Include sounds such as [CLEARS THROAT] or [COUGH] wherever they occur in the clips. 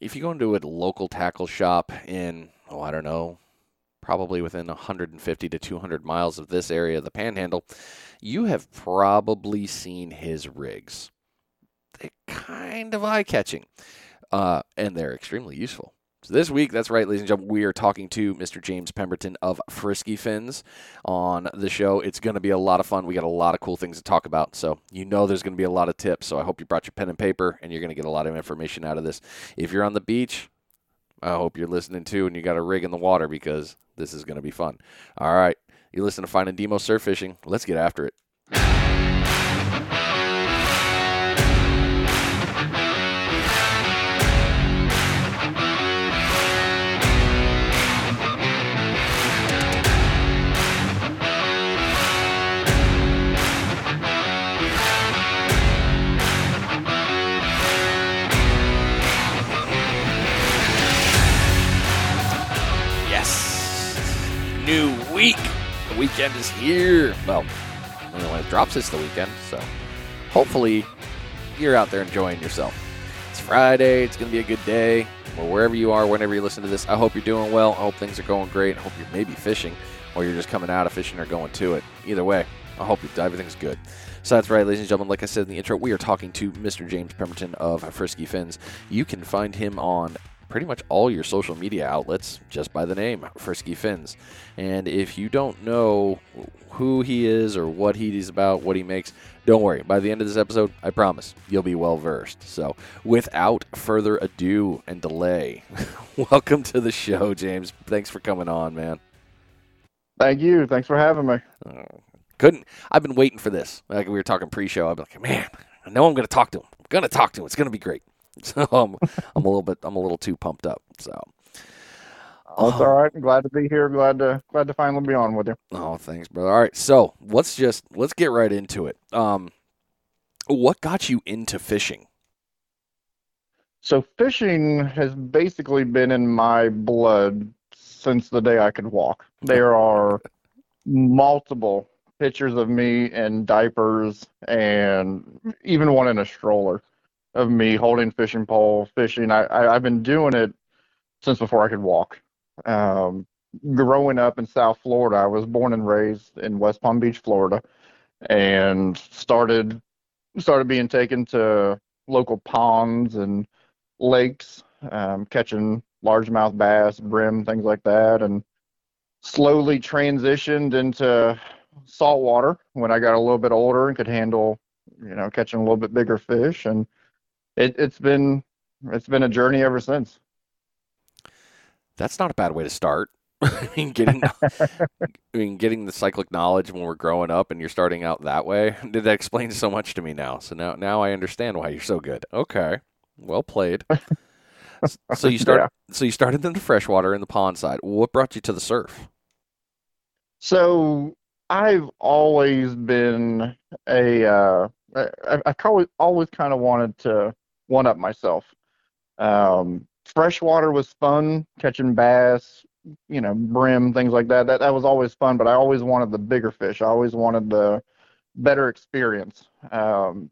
if you go into a local tackle shop in, oh, I don't know, probably within 150 to 200 miles of this area, of the Panhandle, you have probably seen his rigs. They're kind of eye catching, uh, and they're extremely useful. So this week, that's right, ladies and gentlemen, we are talking to Mr. James Pemberton of Frisky Fins on the show. It's going to be a lot of fun. We got a lot of cool things to talk about. So you know there's going to be a lot of tips. So I hope you brought your pen and paper and you're going to get a lot of information out of this. If you're on the beach, I hope you're listening too and you got a rig in the water because this is going to be fun. All right. You listen to Finding Demo Surf Fishing. Let's get after it. Week. The weekend is here. Well, I know when it drops, it's the weekend. So hopefully you're out there enjoying yourself. It's Friday. It's going to be a good day. Or wherever you are, whenever you listen to this, I hope you're doing well. I hope things are going great. I hope you're maybe fishing or you're just coming out of fishing or going to it. Either way, I hope everything's good. So that's right, ladies and gentlemen. Like I said in the intro, we are talking to Mr. James Pemberton of Frisky Fins. You can find him on pretty much all your social media outlets just by the name Frisky Fins. And if you don't know who he is or what he's about, what he makes, don't worry. By the end of this episode, I promise you'll be well versed. So, without further ado and delay, [LAUGHS] welcome to the show, James. Thanks for coming on, man. Thank you. Thanks for having me. Uh, couldn't. I've been waiting for this. Like we were talking pre-show, I'd be like, man, I know I'm going to talk to him. I'm going to talk to him. It's going to be great. [LAUGHS] So I'm, I'm a little bit I'm a little too pumped up. So oh, it's all right. I'm glad to be here. Glad to glad to finally be on with you. Oh, thanks, brother. All right, so let's just let's get right into it. Um, what got you into fishing? So fishing has basically been in my blood since the day I could walk. [LAUGHS] There are multiple pictures of me in diapers and even one in a stroller of me holding fishing pole, fishing. I, I have been doing it since before I could walk. Um, growing up in South Florida, I was born and raised in West Palm Beach, Florida, and started started being taken to local ponds and lakes, um, catching largemouth bass, brim, things like that, and slowly transitioned into saltwater when I got a little bit older and could handle, you know, catching a little bit bigger fish and it, it's been it's been a journey ever since. That's not a bad way to start. [LAUGHS] I mean, getting [LAUGHS] I mean, getting the cyclic knowledge when we're growing up, and you're starting out that way. [LAUGHS] Did that explain so much to me now? So now, now I understand why you're so good. Okay, well played. so you start. Yeah. So you started in the freshwater in the pond side. What brought you to the surf? So I've always been a. Uh, I, I've always always kind of wanted to one up myself. Um, freshwater was fun, catching bass, you know, brim, things like that. That that was always fun, but I always wanted the bigger fish. I always wanted the better experience. Um,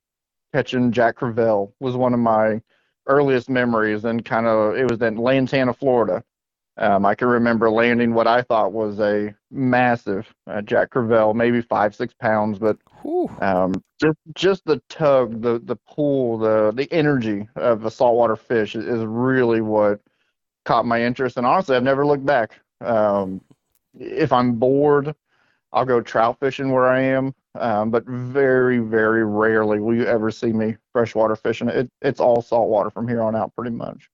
catching Jack Crevalle was one of my earliest memories, and kind of it was in Lantana, Florida. Um, I can remember landing what I thought was a massive uh, Jack Crevalle, maybe five, six pounds, but um, just just the tug, the the pull, the the energy of a saltwater fish is, is really what caught my interest. And honestly, I've never looked back. Um, if I'm bored, I'll go trout fishing where I am, um, but very, very rarely will you ever see me freshwater fishing. It, it's all saltwater from here on out, pretty much.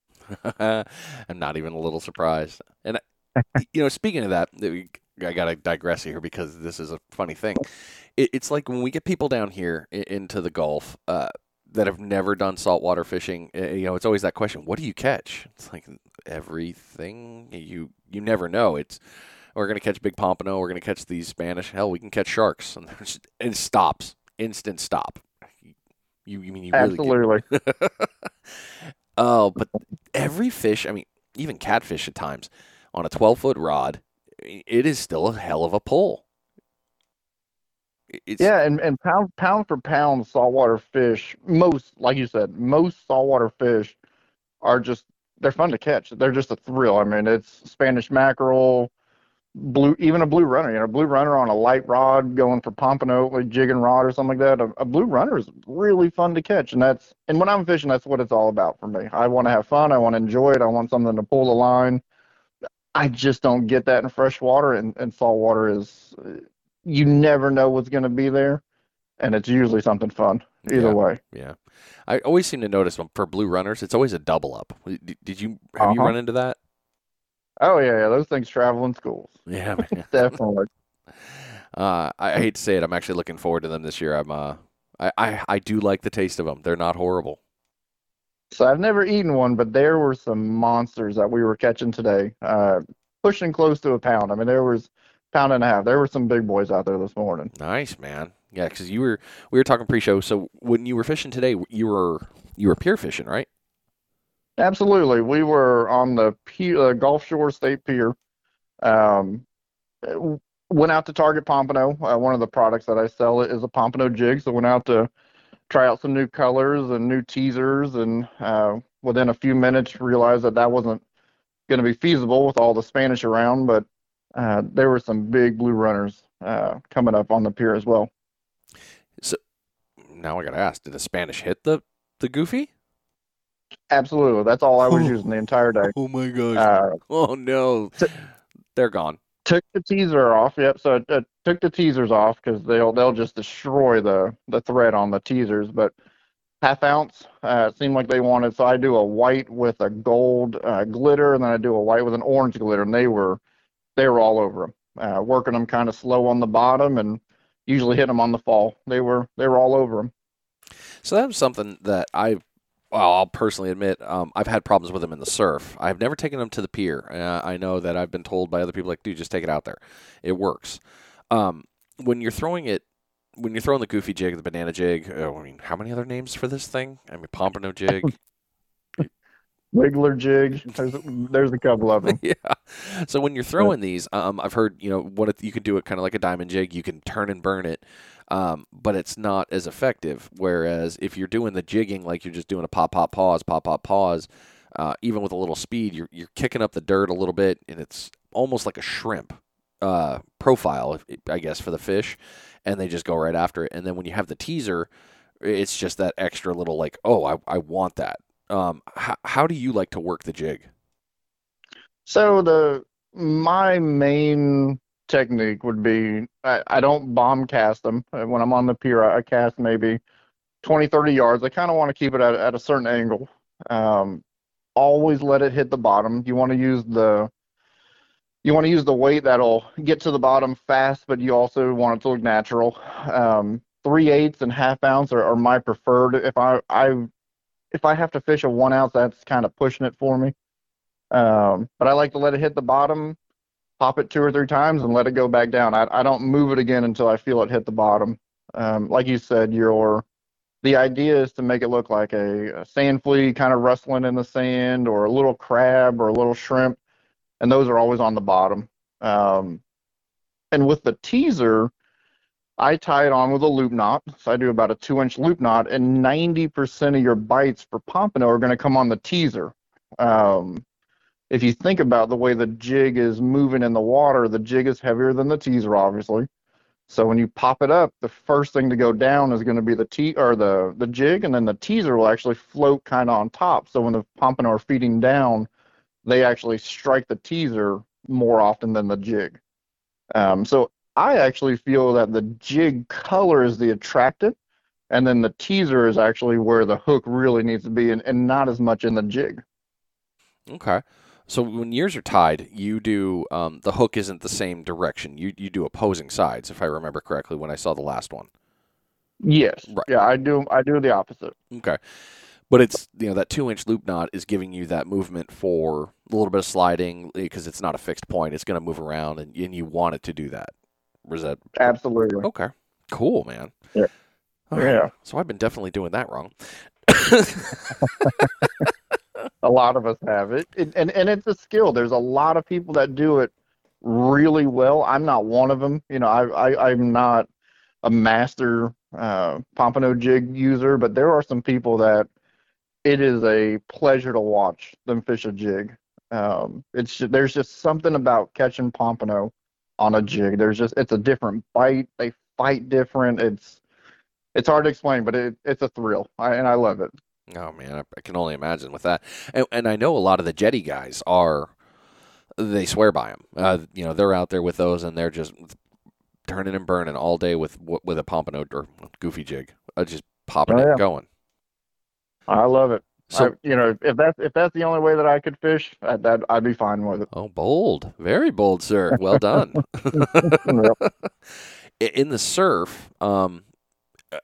[LAUGHS] I'm not even a little surprised. And you know, speaking of that, I gotta digress here because this is a funny thing. it's like when we get people down here into the Gulf uh, that have never done saltwater fishing. Eh, you know, it's always that question: What do you catch? It's like everything. You you never know. It's we're gonna catch big pompano. We're gonna catch these Spanish. Hell, we can catch sharks. And it stops. Instant stop. You, you mean you really absolutely? [LAUGHS] Oh, but every fish, I mean, even catfish at times, on a 12 foot rod, it is still a hell of a pull. It's, yeah, and, and pound pound for pound saltwater fish, most like you said, most saltwater fish are just they're fun to catch. They're just a thrill. I mean, it's Spanish mackerel, blue, even a blue runner. You know, a blue runner on a light rod going for pompano, like jigging rod or something like that. A, a blue runner is really fun to catch, and that's and when I'm fishing, that's what it's all about for me. I want to have fun. I want to enjoy it. I want something to pull the line. I just don't get that in fresh water, and, and salt water is you never know what's going to be there, and it's usually something fun. Either Yeah. way. Yeah. I always seem to notice when- for blue runners, it's always a double up. Did, did you have you Uh-huh. run into that? Oh yeah, yeah, those things travel in schools. Yeah, [LAUGHS] man. Definitely. Uh, I, I hate to say it. I'm actually looking forward to them this year. I'm uh, I, I I do like the taste of them. They're not horrible. So I've never eaten one, but there were some monsters that we were catching today, uh, pushing close to a pound. I mean, there was pound and a half. There were some big boys out there this morning. Nice, man. Yeah, because you were we were talking pre-show. So when you were fishing today, you were you were pier fishing, right? Absolutely, we were on the P- uh, Gulf Shore State Pier. Um, went out to Target Pompano. Uh, one of the products that I sell is a Pompano jig, so went out to try out some new colors and new teasers, and uh, within a few minutes realized that that wasn't going to be feasible with all the Spanish around. But uh, there were some big blue runners uh, coming up on the pier as well. So now I gotta ask: Did the Spanish hit the the goofy? Absolutely, that's all I was using the entire day. Oh my gosh! Uh, oh no, t- they're gone. took the teaser off. Yep. So it, it took the teasers off because they'll they'll just destroy the the thread on the teasers. But half ounce uh, it seemed like they wanted. So I do a white with a gold uh, glitter, and then I do a white with an orange glitter, and they were they were all over them. Uh, working them kind of slow on the bottom, and usually hit them on the fall. They were they were all over them. So that was something that I, well, I'll personally admit, um, I've had problems with them in the surf. I've never taken them to the pier. Uh, I know that I've been told by other people, like, dude, just take it out there. It works. Um, when you're throwing it, when you're throwing the goofy jig, the banana jig, oh, I mean, how many other names for this thing? I mean, pompano jig. [LAUGHS] Wiggler jig. There's there's a couple of them. [LAUGHS] yeah. So when you're throwing these, um, I've heard you know what if you can do it kind of like a diamond jig. You can turn and burn it, um, but it's not as effective. Whereas if you're doing the jigging like you're just doing a pop pop pause pop pop pause, uh, even with a little speed, you're you're kicking up the dirt a little bit, and it's almost like a shrimp uh, profile, I guess, for the fish, and they just go right after it. And then when you have the teaser, it's just that extra little like, oh, I I want that. Um, how, how do you like to work the jig? So the my main technique would be I, I don't bomb cast them. Uh, When I'm on the pier, I, I cast maybe 20, 30 yards. I kind of want to keep it at, at a certain angle. Um, always let it hit the bottom. You want to use the you want to use the weight that'll get to the bottom fast, but you also want it to look natural. Um, three eighths and half ounce are, are my preferred. If I I if I have to fish a one ounce, that's kind of pushing it for me. Um, but I like to let it hit the bottom, pop it two or three times, and let it go back down. I, I don't move it again until I feel it hit the bottom. Um, like you said, your the idea is to make it look like a, a sand flea kind of rustling in the sand, or a little crab, or a little shrimp, and those are always on the bottom. Um, and with the teaser, I tie it on with a loop knot. So I do about a two inch loop knot, and 90% of your bites for pompano are going to come on the teaser. Um, if you think about the way the jig is moving in the water, the jig is heavier than the teaser, obviously. So when you pop it up, the first thing to go down is going to be the te- or the the jig, and then the teaser will actually float kind of on top. So when the pompano are feeding down, they actually strike the teaser more often than the jig. Um, so I actually feel that the jig color is the attractant, and then the teaser is actually where the hook really needs to be, and, and not as much in the jig. Okay. So when yours are tied, you do um, the hook isn't the same direction. You you do opposing sides, if I remember correctly, when I saw the last one. Yes. Right. Yeah, I do. I do the opposite. Okay. But it's you know that two inch loop knot is giving you that movement for a little bit of sliding because it's not a fixed point. It's going to move around, and, and you want it to do that. Is that Absolutely. okay? Cool, man. Yeah. Right. Yeah. So I've been definitely doing that wrong. [LAUGHS] A lot of us have it, it and and it's a skill. There's a lot of people that do it really well. I'm not one of them. You know, I, I I'm not a master uh, pompano jig user, but there are some people that it is a pleasure to watch them fish a jig. Um, it's there's just something about catching pompano on a jig. There's just it's a different bite. They fight different. It's it's hard to explain, but it, it's a thrill, I, and I love it. Oh man, I, I can only imagine with that. And, and I know a lot of the jetty guys are they swear by them. Uh, you know, they're out there with those, and they're just turning and burning all day with with a pompano or goofy jig, uh, just popping Oh, yeah. and going. I love it. So, I, you know, if that's if that's the only way that I could fish, I, that I'd be fine with it. oh, bold, very bold, sir. Well done. [LAUGHS] [LAUGHS] In the surf, um,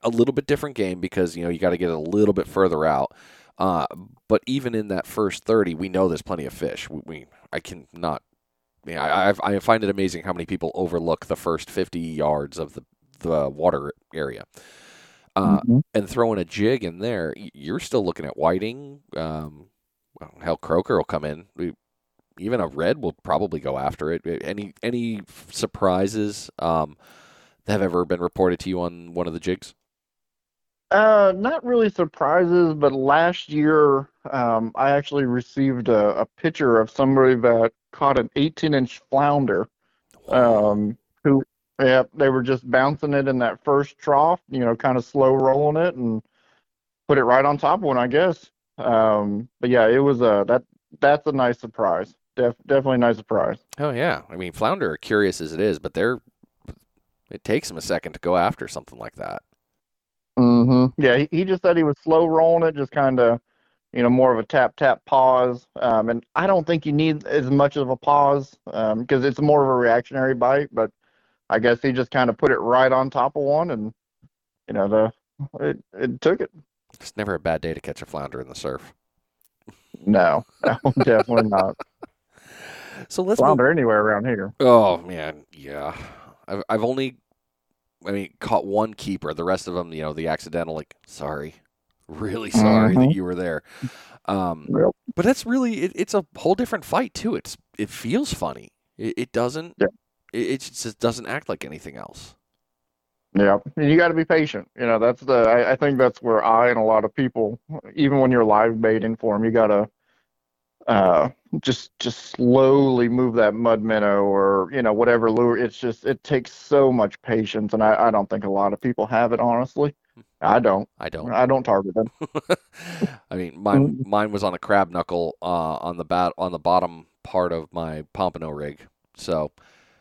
a little bit different game because you know you got to get a little bit further out. Uh, but even in that first thirty, we know there's plenty of fish. We, we I can not. Yeah, I, I I find it amazing how many people overlook the first fifty yards of the the water area. Uh, Mhm. and throwing a jig in there, you're still looking at whiting. Um, well, hell, croaker will come in. We, even a red will probably go after it. Any any surprises um, have ever been reported to you on one of the jigs? Uh, not really surprises, but last year, um, I actually received a, a picture of somebody that caught an 18-inch flounder. Um, who, yeah, they were just bouncing it in that first trough, you know, kind of slow rolling it and put it right on top of one, I guess. Um, but yeah, it was a that that's a nice surprise. Def, definitely a nice surprise. Oh yeah, I mean flounder are curious as it is, but they're it takes him a second to go after something like that. Mm-hmm. Yeah, he, he just said he was slow rolling it, just kind of, you know, more of a tap tap pause. Um, and I don't think you need as much of a pause um, because it's more of a reactionary bite. But I guess he just kind of put it right on top of one, and you know, the it it took it. It's never a bad day to catch a flounder in the surf. No, no, [LAUGHS] definitely not. So let's move Flounder anywhere around here. Oh man, yeah. I've I've only, I mean, caught one keeper. The rest of them, you know, the accidental. Like, sorry, really sorry that Mhm. you were there. Um, Yep. but that's really it, it's a whole different fight too. It's it feels funny. It, it doesn't. Yeah. It, it just doesn't act like anything else. Yeah, and you got to be patient. You know, that's the. I, I think that's where I and a lot of people, even when you're live baiting for them, you gotta uh, just just slowly move that mud minnow or you know whatever lure. It's just it takes so much patience, and I, I don't think a lot of people have it. Honestly, I don't. I don't. I don't target them. [LAUGHS] I mean, mine mine was on a crab knuckle uh, on the bat on the bottom part of my pompano rig. So,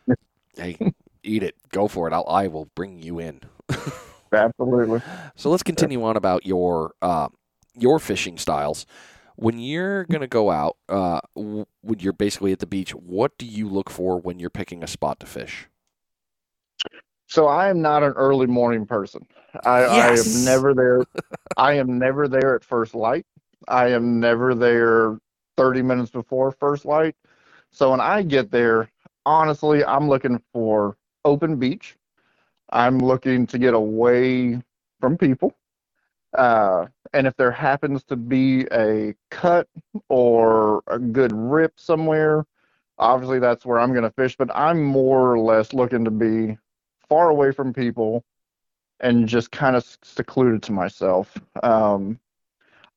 [LAUGHS] hey, eat it, go for it. I'll, I will bring you in. [LAUGHS] Absolutely. So let's continue on about your uh, your fishing styles. When you're gonna go out, uh, when you're basically at the beach, what do you look for when you're picking a spot to fish? So I am not an early morning person. I, I am never there. [LAUGHS] I am never there at first light. I am never there 30 minutes before first light. So when I get there, honestly, I'm looking for open beach. I'm looking to get away from people. Uh, and if there happens to be a cut or a good rip somewhere, obviously that's where I'm going to fish. But I'm more or less looking to be far away from people and just kind of secluded to myself. Um,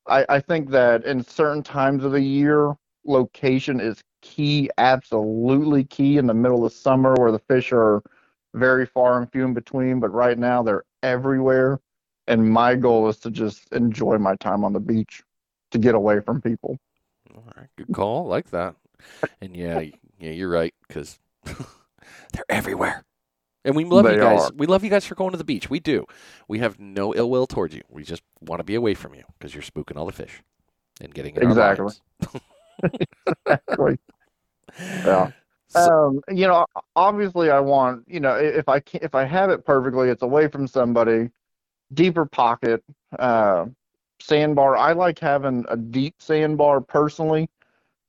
I, I think that in certain times of the year, location is key, absolutely key in the middle of summer where the fish are very far and few in between, but right now they're everywhere. And my goal is to just enjoy my time on the beach to get away from people. All right, good call. I like that. And yeah, yeah, you're right because [LAUGHS] they're everywhere. And we love you guys. are. We love you guys for going to the beach. We do. We have no ill will towards you. We just want to be away from you because you're spooking all the fish and getting in Exactly. Exactly. [LAUGHS] Yeah. So- Um, you know, obviously, I want you know if I can if I have it perfectly, it's away from somebody, deeper pocket, uh, sandbar. I like having a deep sandbar personally.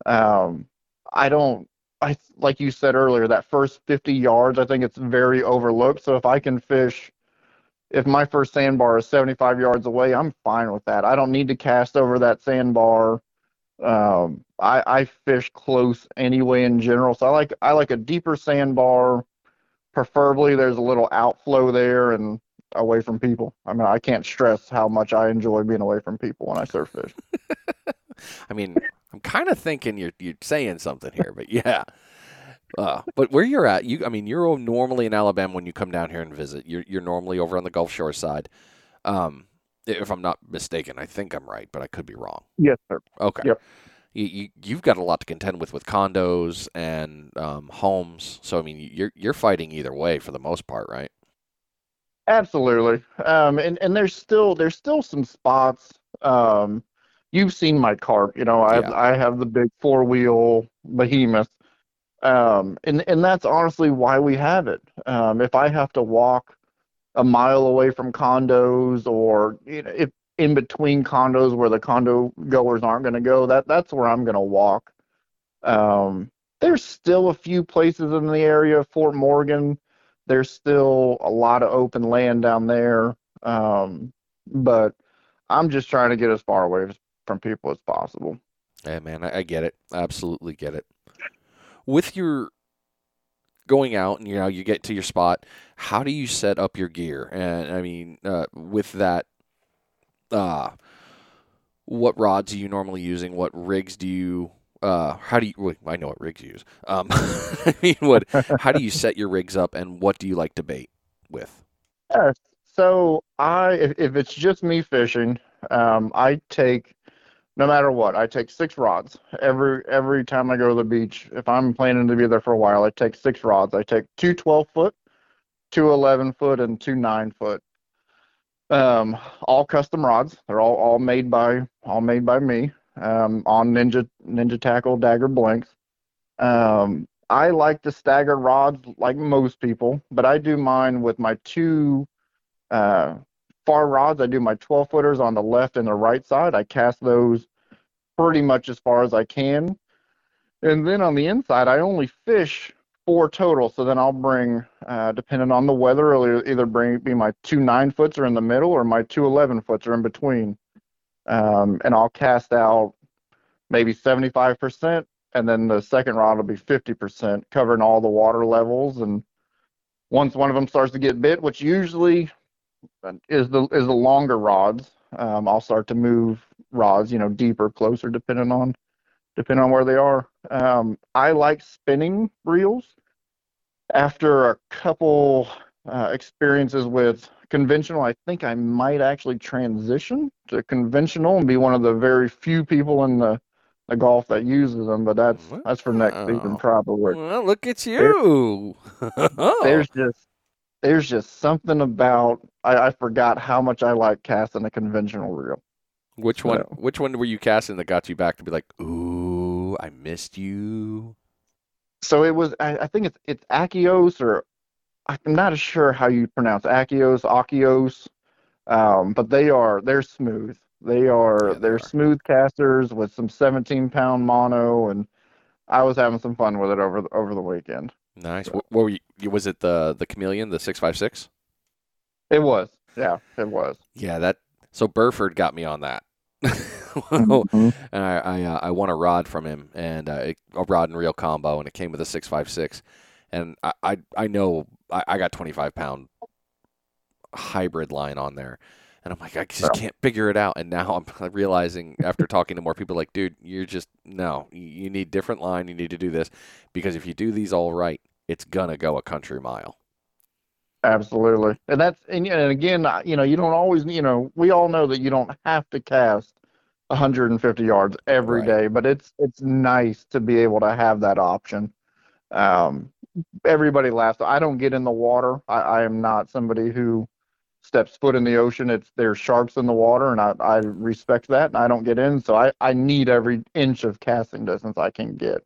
Um, I don't. I like you said earlier that first 50 yards. I think it's very overlooked. So if I can fish, if my first sandbar is 75 yards away, I'm fine with that. I don't need to cast over that sandbar. Um, I, I fish close anyway in general, so I like I like a deeper sandbar. Preferably, there's a little outflow there, and away from people. I mean, I can't stress how much I enjoy being away from people when I surf fish. [LAUGHS] I mean, I'm kind of thinking you're you're saying something here, but yeah. Uh, but where you're at, you I mean, you're normally in Alabama when you come down here and visit. You're you're normally over on the Gulf Shore side. Um, if I'm not mistaken, I think I'm right, but I could be wrong. Yes, sir. Okay. Yep. You, you you've got a lot to contend with with condos and um, homes. So I mean, you're you're fighting either way for the most part, right? Absolutely. Um, and, and there's still there's still some spots. Um, you've seen my cart. You know, I have, Yeah. I have the big four wheel behemoth. Um, and and that's honestly why we have it. Um, if I have to walk a mile away from condos, or you know, if in between condos where the condo goers aren't going to go, that that's where I'm going to walk. Um, there's still a few places in the area, Fort Morgan there's still a lot of open land down there um, but i'm just trying to get as far away from people as possible Yeah, man, I, I get it. I absolutely get it. With your going out and you know you get to your spot, how do you set up your gear? And I mean, uh, with that, uh, what rods are you normally using? What rigs do you? Uh, how do you? I know what rigs you use. Um, [LAUGHS] I mean, what? How do you set your rigs up, and what do you like to bait with? yeah, so i if, if it's just me fishing um, i take no matter what i take six rods every every time i go to the beach if i'm planning to be there for a while i take six rods i take two 12 foot two 11 foot and two 9 foot um, all custom rods they're all all made by all made by me um, on ninja ninja tackle dagger blanks. um, i like to stagger rods like most people but i do mine with my two uh, far rods. I do my 12 footers on the left and the right side. I cast those pretty much as far as i can. And then on the inside i only fish four total. So then i'll bring uh, depending on the weather it'll either bring be my two nine foots are in the middle or my two 11 foots are in between. Um, and i'll cast out maybe 75% and then the second rod will be 50% covering all the water levels. And once one of them starts to get bit which usually is the is the longer rods um, i'll start to move rods you know deeper closer depending on depending on where they are. Um, i like spinning reels. After a couple uh, experiences with conventional i think i might actually transition to conventional and be one of the very few people in the the Gulf that uses them but that's that's for next season Wow. probably Well, look at you. [LAUGHS] there's just there's just something about I, I forgot how much I like casting a conventional reel. Which one? Which one were you casting that got you back to be like, "Ooh, I missed you"? So it was I, I think it's it's Akios or I'm not sure how you pronounce Akios, Akios, um, but they are they're smooth. They are Yeah, they they're are. smooth casters with some 17 pound mono, and I was having some fun with it over the, over the weekend. Nice. What, what were you? Was it the the chameleon, the six five six? It was, yeah, it was. Yeah, that. So Burford got me on that. Mhm. [LAUGHS] and I I, uh, I won a rod from him and uh, it- a rod and reel combo, and it came with a six five six, and I I, I know I, I got twenty five pound hybrid line on there, and I'm like I just can't figure it out, and now I'm [LAUGHS] realizing after talking to more people, like dude, you're just no, you- need different line, you need to do this, because if you do these all right, it's gonna go a country mile. Absolutely. And that's and, and again, you know, you don't always, you know, we all know that you don't have to cast 150 yards every Right. day, but it's it's nice to be able to have that option. Um, everybody laughs. I don't get in the water. I, I am not somebody who steps foot in the ocean. It's there's sharks in the water, and I, I respect that, and I don't get in. So I, I need every inch of casting distance I can get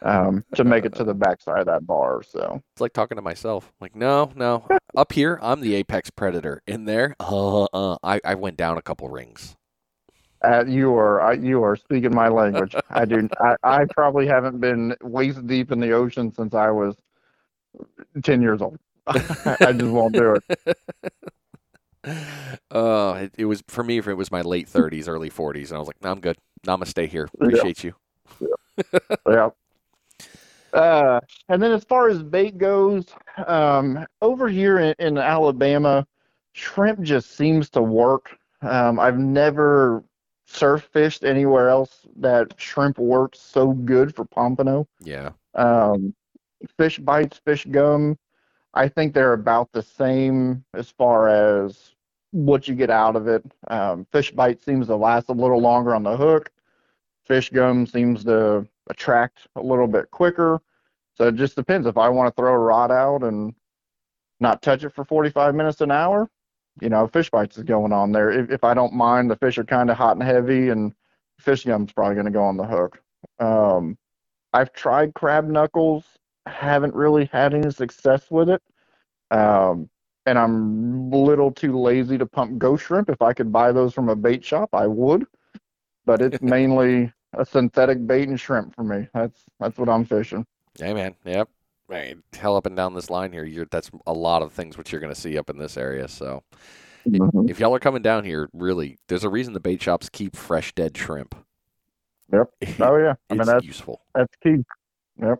um, to make it to the backside of that bar. So. It's like talking to myself. Like, no, no. Up here, I'm the apex predator. In there, uh, uh, I, I went down a couple rings. Uh, you are I, you are speaking my language. [LAUGHS] I do. I, I probably haven't been waist deep in the ocean since I was ten years old. [LAUGHS] I just won't do it. [LAUGHS] Uh, it, it was for me. It was my late 30s, early 40s, and I was like, no, I'm good. No, I'm gonna stay here. Appreciate you. Yeah. Uh, and then as far as bait goes, um, over here in, in Alabama, shrimp just seems to work. Um, I've never surf fished anywhere else that shrimp works so good for pompano. Yeah. Um, fish bites, fish gum, I think they're about the same as far as what you get out of it. Um, fish bite seems to last a little longer on the hook. Fish gum seems to attract a little bit quicker. So it just depends. If I want to throw a rod out and not touch it for 45 minutes an hour, you know, fish bites is going on there. If, if I don't mind, the fish are kind of hot and heavy, and fish gum's probably going to go on the hook. Um, I've tried crab knuckles, haven't really had any success with it. Um, and I'm a little too lazy to pump ghost shrimp. If I could buy those from a bait shop, I would. But it's [LAUGHS] mainly a synthetic bait and shrimp for me. That's that's what I'm fishing. Hey man, yep. Hey, hell up and down this line here, you're that's a lot of things what you're going to see up in this area. So Mhm. if y'all are coming down here, really, there's a reason the bait shops keep fresh dead shrimp. Yep. [LAUGHS] Oh yeah, I mean that's useful. that's key. Yep.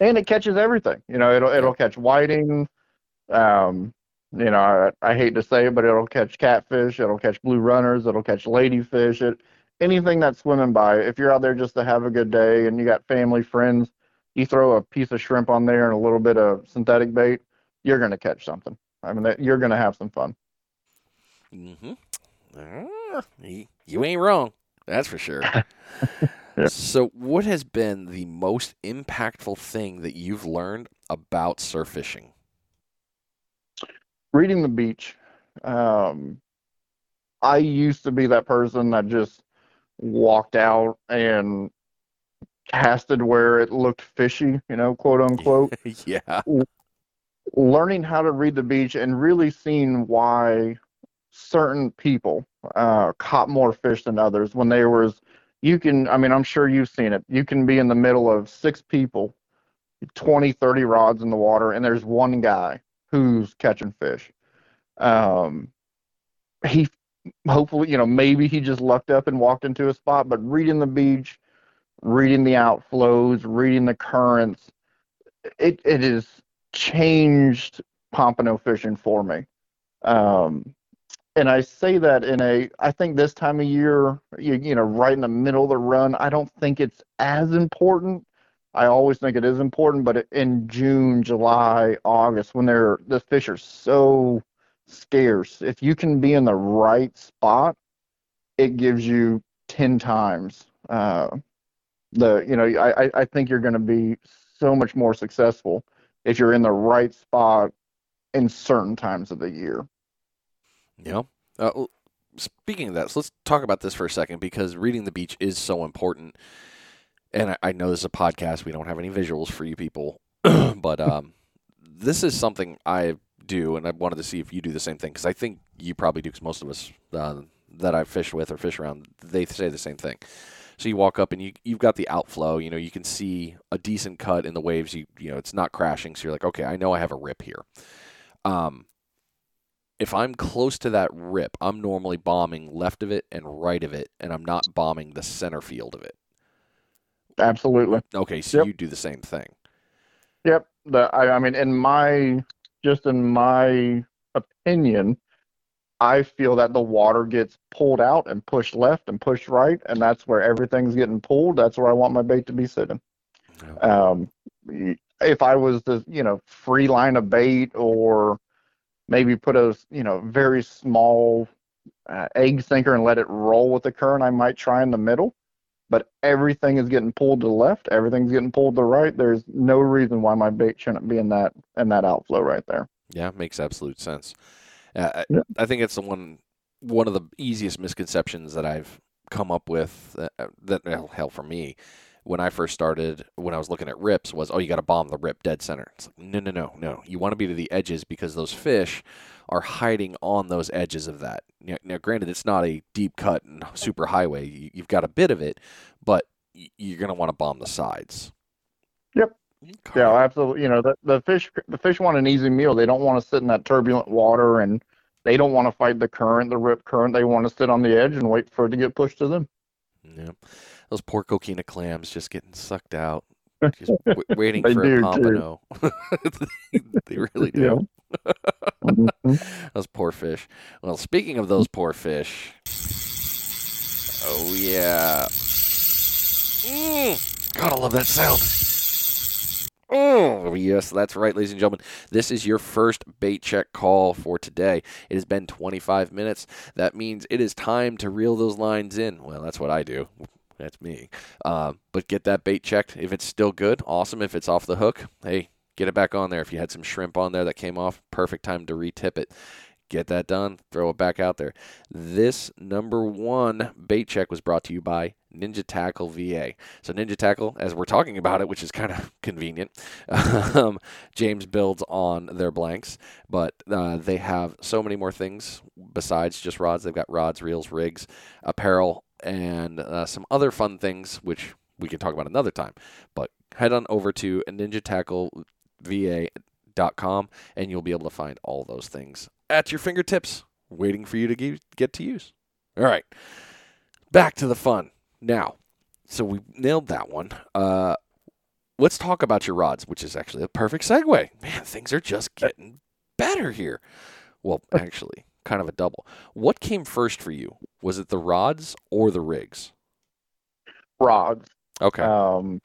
And it catches everything. You know, it'll it'll catch whiting. Um, you know, I, I hate to say it, but it'll catch catfish. It'll catch blue runners. It'll catch ladyfish. It anything that's swimming by. If you're out there just to have a good day and you got family, friends, you throw a piece of shrimp on there and a little bit of synthetic bait, you're gonna catch something. I mean, that, you're gonna have some fun. Mm-hmm. Ah, you ain't wrong. That's for sure. [LAUGHS] Yeah. So, what has been the most impactful thing that you've learned about surf fishing? reading the beach. Um, I used to be that person that just walked out and casted where it looked fishy, you know, quote [LAUGHS] unquote. yeah. Learning how to read the beach and really seeing why certain people uh, caught more fish than others when there was you can i mean i'm sure you've seen it. You can be in the middle of six people 20 30 rods in the water and there's one guy who's catching fish. Um he hopefully you know maybe he just lucked up and walked into a spot but reading the beach reading the outflows reading the currents it it has changed pompano fishing for me. Um and I say that in a, I think this time of year, you, you know, right in the middle of the run, I don't think it's as important. I always think it is important, but in June, July, August, when they're the fish are so scarce, if you can be in the right spot, it gives you ten times uh, the. You know, I- I think you're going to be so much more successful if you're in the right spot in certain times of the year. Yeah. Uh, speaking of that, so let's talk about this for a second because reading the beach is so important. And I, I know this is a podcast; we don't have any visuals for you people, [CLEARS THROAT] but um, this is something I do, and I wanted to see if you do the same thing because I think you probably do. Because most of us uh, that I've fished with or fish around, they say the same thing. So you walk up and you you've got the outflow. You know, you can see a decent cut in the waves. You you know, it's not crashing. So you're like, okay, I know I have a rip here. Um, if I'm close to that rip, I'm normally bombing left of it and right of it, and I'm not bombing the center field of it. Absolutely. Okay, so Yep. you do the same thing. Yep. The I, I mean, in my just in my opinion, I feel that the water gets pulled out and pushed left and pushed right, and that's where everything's getting pulled. That's where I want my bait to be sitting. Um, if I was the you know, free line of bait or maybe put a, you know, very small uh, egg sinker and let it roll with the current, I might try in the middle. But everything is getting pulled to the left. Everything's getting pulled to the right. There's no reason why my bait shouldn't be in that in that outflow right there. Yeah, makes absolute sense. Uh, I- Yeah. I think it's the one one of the easiest misconceptions that I've come up with. Uh, that hell, hell for me, when I first started, when I was looking at rips, was oh you got to bomb the rip dead center. It's like no no no no. You want to be to the edges because those fish are hiding on those edges of that. Now, now granted, it's not a deep cut and super highway. You, you've got a bit of it, but you're gonna want to bomb the sides. Yep. Yeah, absolutely. You know, the, the fish the fish want an easy meal. They don't want to sit in that turbulent water and they don't want to fight the current, the rip current. They want to sit on the edge and wait for it to get pushed to them. Yeah, those poor coquina clams just getting sucked out, just [LAUGHS] w- waiting for a pompano. they, [LAUGHS] they really do. Yeah. Mhm. [LAUGHS] those poor fish. Well, speaking of those poor fish, oh yeah, mm, I love that sound. Oh, yes, that's right, ladies and gentlemen. This is your first bait check call for today. It has been 25 minutes. That means it is time to reel those lines in. Well, that's what I do. That's me. Uh, but get that bait checked. If it's still good, awesome. If it's off the hook, hey, get it back on there. If you had some shrimp on there that came off, perfect time to retip it. Get that done, throw it back out there. This number one bait check was brought to you by Ninja Tackle VA. So, Ninja Tackle, as we're talking about it, which is kind of [LAUGHS] convenient, [LAUGHS] um, James builds on their blanks, but uh, they have so many more things besides just rods. They've got rods, reels, rigs, apparel, and uh, some other fun things, which we can talk about another time. But head on over to Ninja Tackle VA.com and you'll be able to find all those things at your fingertips, waiting for you to get to use. All right, back to the fun now. So we nailed that one. Uh, let's talk about your rods, which is actually a perfect segue. Man, things are just getting better here. Well, [LAUGHS] actually, kind of a double. What came first for you? Was it the rods or the rigs? Rods. Okay. Um,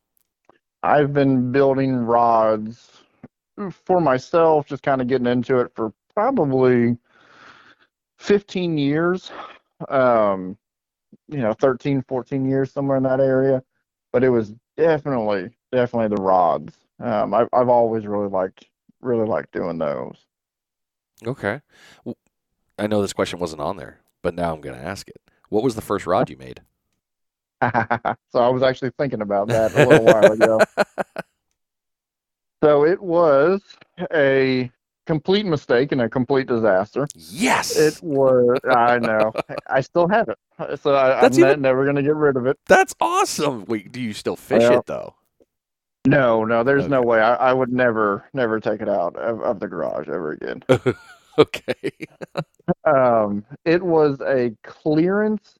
I've been building rods for myself, just kind of getting into it for probably 15 years. Um, you know, 13, 14 years, somewhere in that area. But it was definitely, definitely the rods. Um, I've, I've always really liked, really liked doing those. Okay. I know this question wasn't on there, but now I'm going to ask it. What was the first rod you made? [LAUGHS] so I was actually thinking about that a little while ago. [LAUGHS] So it was a complete mistake and a complete disaster. Yes. It was. I know. I still have it, so I, I'm That's even- never going to get rid of it. That's awesome. Wait, do you still fish Well- it though? No, no, there's no way. I, I would never, never take it out of, of the garage ever again. [LAUGHS] [LAUGHS] Okay. Um, it was a clearance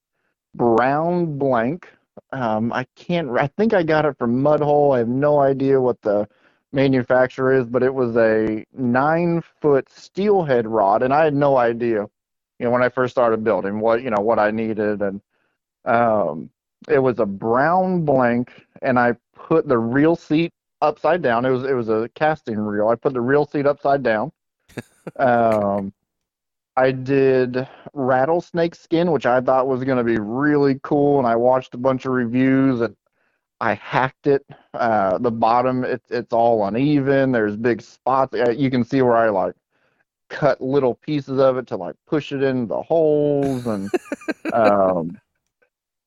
brown blank. Um, I can't. I think I got it from Mudhole. I have no idea what the manufacturer is, but it was a nine foot steelhead rod, and I had no idea. You know, when I first started building, what you know what I needed, and um, it was a brown blank, and I put the reel seat upside down. It was it was a casting reel. I put the reel seat upside down. Um, I did rattlesnake skin, which I thought was going to be really cool, and I watched a bunch of reviews and I hacked it. Uh, the bottom, it's it's all uneven. There's big spots. Uh, You can see where I like cut little pieces of it to like push it in the holes, and um,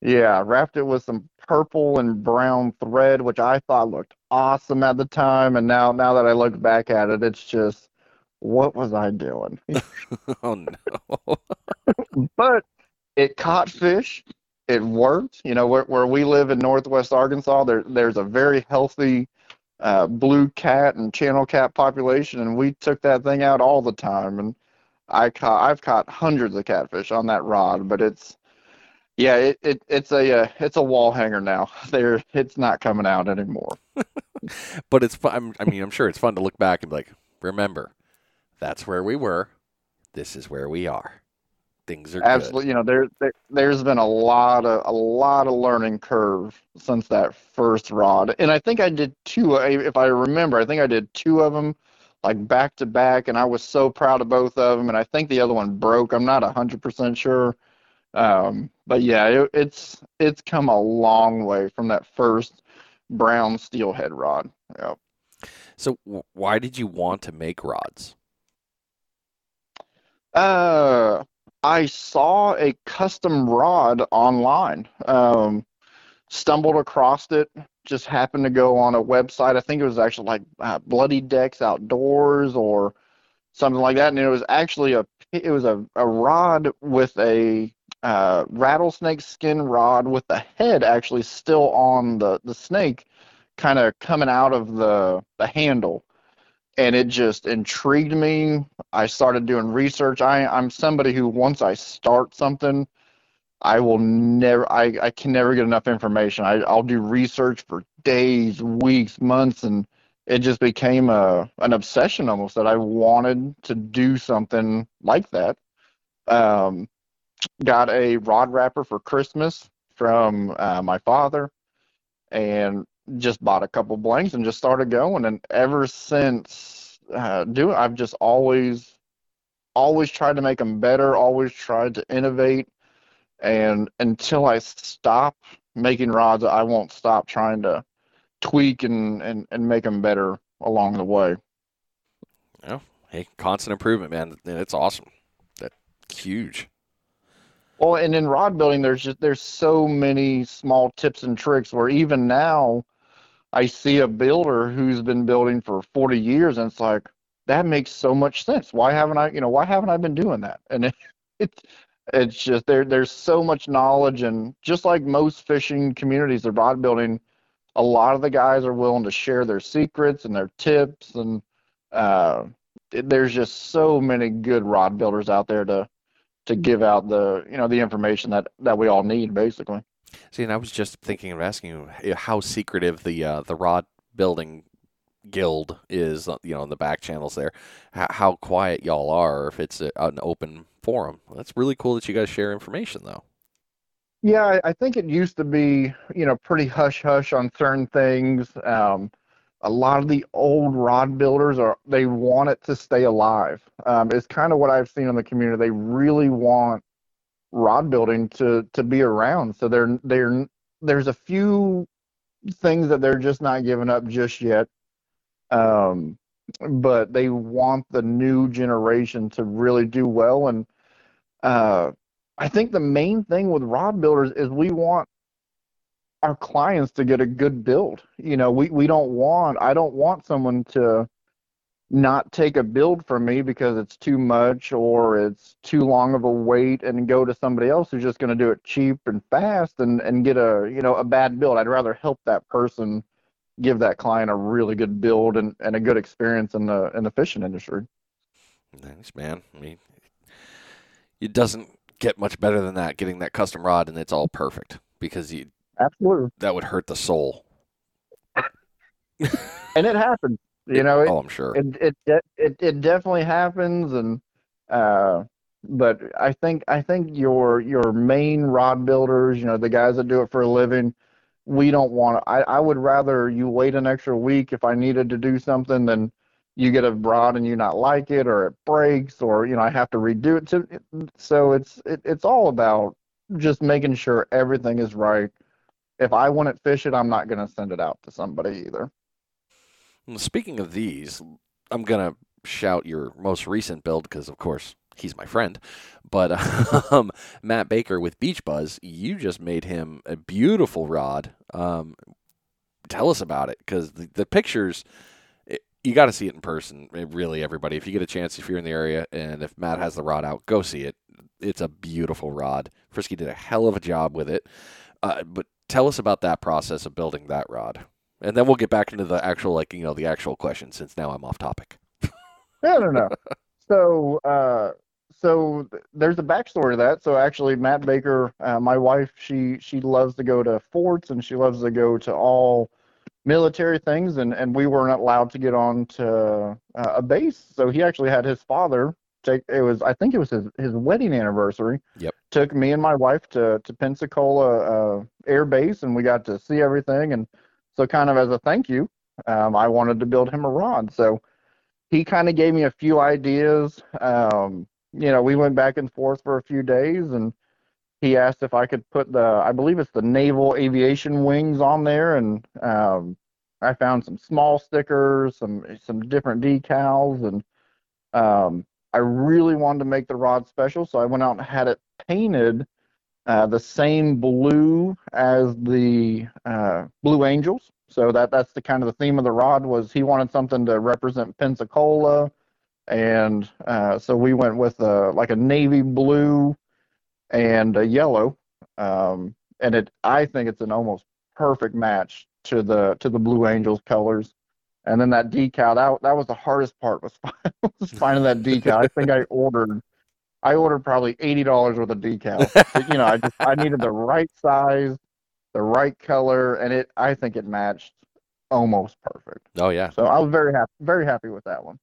yeah, wrapped it with some purple and brown thread, which I thought looked awesome at the time. And now now that I look back at it, it's just what was I doing? [LAUGHS] oh no. [LAUGHS] but it caught fish. It worked. You know, where where we live in Northwest Arkansas, there there's a very healthy uh, blue cat and channel cat population, and we took that thing out all the time. And I caught I've caught hundreds of catfish on that rod, but it's yeah, it, it it's a uh, it's a wall hanger now. [LAUGHS] There, it's not coming out anymore. But it's fun. I'm- I mean, I'm sure it's fun to look back and be like, remember, that's where we were. This is where we are. Things are Absolutely, you know, there, there there's been a lot of a lot of learning curve since that first rod, and I think I did two. If I remember, I think I did two of them, like back to back, and I was so proud of both of them. And I think the other one broke. I'm not a hundred percent sure, um, but yeah, it, it's it's come a long way from that first brown steelhead rod. Yeah. So, w- why did you want to make rods? Uh, I saw a custom rod online. Um, stumbled across it. Just happened to go on a website. I think it was actually like uh, Bloody Decks Outdoors or something like that. And it was actually a it was a, a rod with a uh, rattlesnake skin rod with the head actually still on the the snake, kind of coming out of the the handle and it just intrigued me. I started doing research. I, I'm somebody who once I start something, I will never, I, I can never get enough information. I, I'll do research for days, weeks, months, and it just became a an obsession almost that I wanted to do something like that. Um, got a rod wrapper for Christmas from uh, my father, and just bought a couple blanks and just started going. And ever since uh, doing, I've just always always tried to make them better. Always tried to innovate, and until I stop making rods, I won't stop trying to tweak and, and, and make them better along the way. Yeah. Hey, constant improvement, man. It's awesome. That's huge. Well, and in rod building, there's just there's so many small tips and tricks where even now, I see a builder who's been building for 40 years, and it's like that makes so much sense. Why haven't I, you know, why haven't I been doing that? And it, [LAUGHS] it's it's just there. There's so much knowledge, and just like most fishing communities, the rod building a lot of the guys are willing to share their secrets and their tips and uh, there's just so many good rod builders out there to to give out the you know the information that that we all need basically see and i was just thinking of asking you how secretive the uh, the rod building guild is uh, you know in the back channels there how, how quiet y'all are if it's a, an open forum that's really cool that you guys share information though yeah, I, I think it used to be, you know, pretty hush hush on certain things. Um, a lot of the old rod builders are they want it to stay alive. Um, it's kind of what I've seen in the community. They really want rod building to to be around. So they're they're there's a few things that they're just not giving up just yet. Um, but they want the new generation to really do well and uh, I think the main thing with rod builders is we want our clients to get a good build. You know, we, we don't want, I don't want someone to not take a build from me because it's too much or it's too long of a wait and go to somebody else who's just going to do it cheap and fast and, and get a, you know, a bad build. I'd rather help that person give that client a really good build and, and a good experience in the, in the fishing industry. Thanks, man. I mean, it doesn't get much better than that, getting that custom rod and it's all perfect because you absolutely that would hurt the soul. [LAUGHS] and it happens, you know. It, oh, I'm sure. It it it it definitely happens, and uh, but I think I think your your main rod builders, you know, the guys that do it for a living, we don't want to. I I would rather you wait an extra week if I needed to do something than you get a rod and you not like it or it breaks or you know I have to redo it to so it's it, it's all about just making sure everything is right. If I want it fish it, I'm not going to send it out to somebody either. Speaking of these, I'm going to shout your most recent build because of course he's my friend. But [LAUGHS] um, Matt Baker with Beach Buzz, you just made him a beautiful rod. Um, tell us about it because the, the pictures you got to see it in person. Eh, really, everybody. If you get a chance, if you're in the area, and if Matt has the rod out, go see it. It's a beautiful rod. Frisky did a hell of a job with it. Uh, but tell us about that process of building that rod, and then we'll get back into the actual, like you know, the actual question. Since now I'm off topic. [LAUGHS] no, no, no. So, uh, so there's a backstory to that. So actually, Matt Baker, uh, my wife, she she loves to go to forts and she loves to go to all military things, and, and we weren't allowed to get on to uh, a base. So he actually had his father take. It was I think it was his his wedding anniversary. Yep. Took me and my wife to to Pensacola uh, Air Base, and we got to see everything. And so, kind of as a thank you, um, I wanted to build him a rod. So he kind of gave me a few ideas. Um, you know, we went back and forth for a few days, and he asked if I could put the, I believe it's the naval aviation wings on there, and um, I found some small stickers, some some different decals, and um, I really wanted to make the rod special, so I went out and had it painted uh, the same blue as the uh, Blue Angels. So that that's the kind of the theme of the rod was he wanted something to represent Pensacola, and uh, so we went with a, like a navy blue and a yellow. Um, and it, I think it's an almost perfect match to the to the Blue Angels colors. And then that decal, that that was the hardest part was, [LAUGHS] was finding that decal. I think I ordered, I ordered probably eighty dollars worth of decal. you know, I just I needed the right size, the right color, and it. I think it matched almost perfect. Oh yeah, So I was very happy, very happy with that one.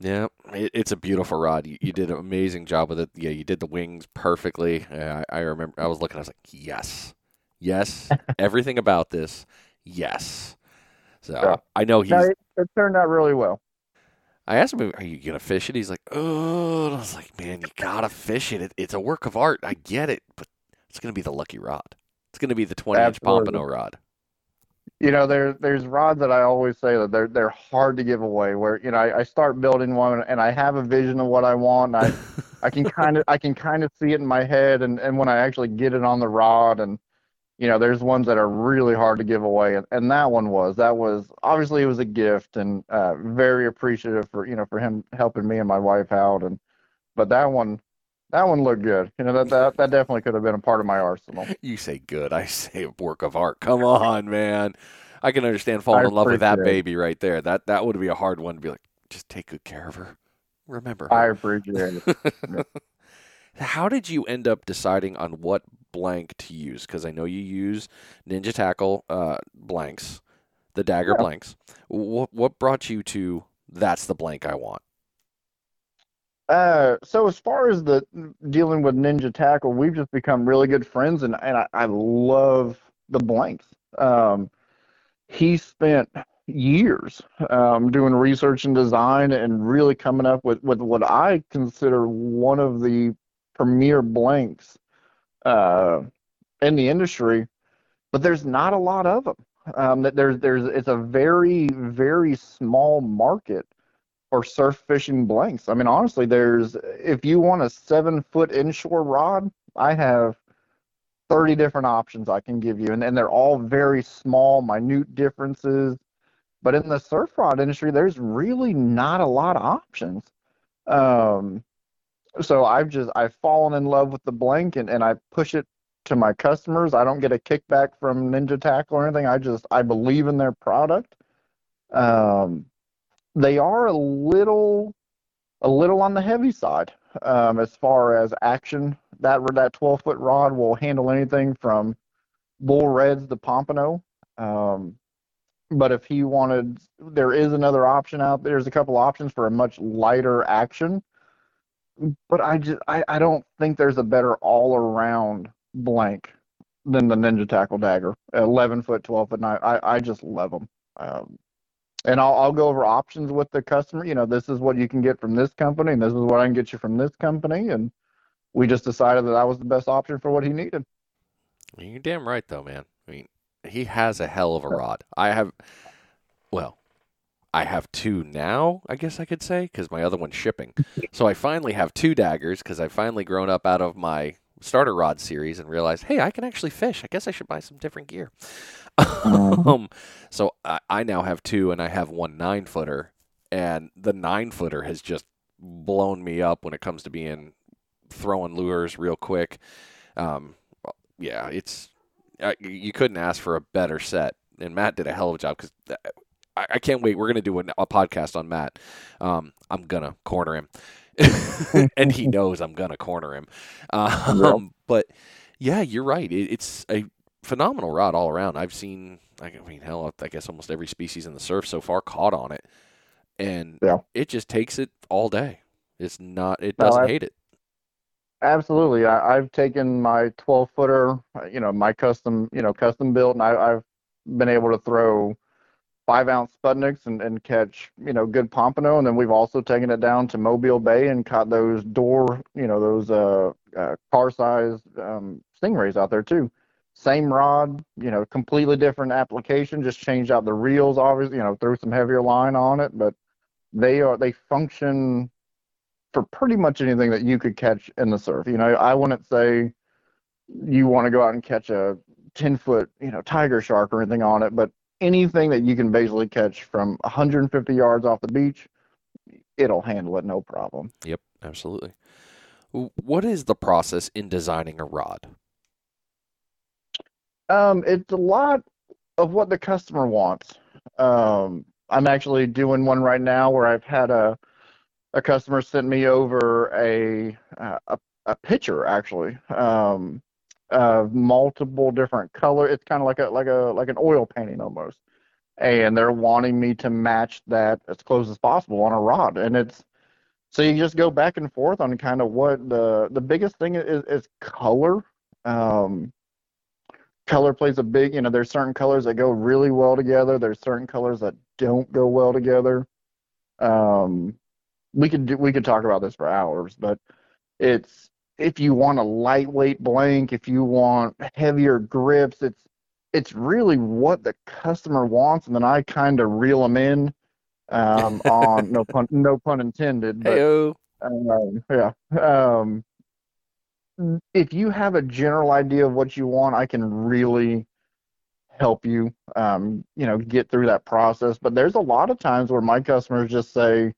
yeah. It, it's a beautiful rod. You, you did an amazing job with it. Yeah, you did the wings perfectly. Yeah, I, I remember. I was looking. I was like, yes, yes. [LAUGHS] Everything about this, yes. So Yeah. I know he's. No, it, it turned out really well. I asked him, "Are you gonna fish it?" He's like, "Oh," and I was like, "Man, you gotta fish it. it. It's a work of art. I get it, but it's gonna be the lucky rod. It's gonna be the twenty-inch pompano rod." You know, there there's rods that I always say that they're they're hard to give away. Where you know I, I start building one and I have a vision of what I want. And I [LAUGHS] I can kind of I can kind of see it in my head, and and when I actually get it on the rod, and you know, there's ones that are really hard to give away, and, and that one was that was obviously it was a gift, and uh, very appreciative for you know for him helping me and my wife out, and but that one that one looked good. You know that that, that definitely could have been a part of my arsenal. [LAUGHS] You say good, I say a work of art. Come on, man. I can understand falling I in love with that it. baby right there. That that would be a hard one to be like, just take good care of her. Remember I her. appreciate it. [LAUGHS] How did you end up deciding on what blank to use? Because I know you use Ninja Tackle uh, blanks, the dagger Yeah. blanks. What what brought you to that's the blank I want? Uh, so as far as the dealing with Ninja Tackle, we've just become really good friends, and and I, I love the blanks. Um, he spent years um, doing research and design and really coming up with, with what I consider one of the premier blanks uh, in the industry, but there's not a lot of them. Um, that there's there's it's a very very small market for surf fishing blanks. I mean, honestly, there's if you want a seven foot inshore rod, I have 30 different options I can give you, and, and they're all very small, minute differences. But in the surf rod industry, there's really not a lot of options. Um, so I've just I've fallen in love with the blank and, and I push it to my customers. I don't get a kickback from Ninja Tackle or anything. I just I believe in their product. Um, they are a little a little on the heavy side um, as far as action. That that 12 foot rod will handle anything from bull reds to pompano. Um, but if he wanted, there is another option out there. There's a couple options for a much lighter action. But I just I, I don't think there's a better all around blank than the Ninja Tackle Dagger. 11 foot, 12 foot nine. I, I just love them. Um, and I'll, I'll go over options with the customer. You know, this is what you can get from this company, and this is what I can get you from this company. And we just decided that that was the best option for what he needed. You're damn right, though, man. I mean, he has a hell of a rod. I have, well, I have two now, I guess I could say, because my other one's shipping. [LAUGHS] So I finally have two daggers because I've finally grown up out of my starter rod series and realized, hey, I can actually fish. I guess I should buy some different gear. [LAUGHS] um, so I, I now have two, and I have one nine footer, and the nine footer has just blown me up when it comes to being throwing lures real quick. Um, yeah, it's uh, you couldn't ask for a better set, and Matt did a hell of a job because I, I can't wait. We're gonna do a, a podcast on Matt. Um, I'm gonna corner him, [LAUGHS] and he [LAUGHS] knows I'm gonna corner him. Um, Yep. But yeah, you're right. It, it's a phenomenal rod all around. I've seen, I mean, hell, I guess almost every species in the surf so far caught on it, and Yeah. it just takes it all day. It's not. It doesn't I- hate it. Absolutely. I, I've taken my 12 footer, you know, my custom, you know, custom built, and I, I've been able to throw five ounce Sputniks and, and catch, you know, good pompano. And then we've also taken it down to Mobile Bay and caught those door, you know, those uh, uh, car sized um, stingrays out there too. Same rod, you know, completely different application, just changed out the reels, obviously, you know, threw some heavier line on it, but they are, they function for pretty much anything that you could catch in the surf. You know, I wouldn't say you want to go out and catch a 10 foot, you know, tiger shark or anything on it, but anything that you can basically catch from 150 yards off the beach, it'll handle it no problem. Yep, absolutely. What is the process in designing a rod? Um, it's a lot of what the customer wants. Um, I'm actually doing one right now where I've had a a customer sent me over a uh, a, a picture actually um, multiple different color. It's kind of like a like a like an oil painting almost and they're wanting me to match that as close as possible on a rod. And it's so you just go back and forth on kind of what the the biggest thing is is color. Um, color plays a big, you know, there's certain colors that go really well together. There's certain colors that don't go well together. Um, we could do, we could talk about this for hours, but it's if you want a lightweight blank, if you want heavier grips, it's it's really what the customer wants, and then I kind of reel them in um, [LAUGHS] on no pun no pun intended. But, um, yeah. Um, if you have a general idea of what you want, I can really help you, um, you know, get through that process. But there's a lot of times where my customers just say,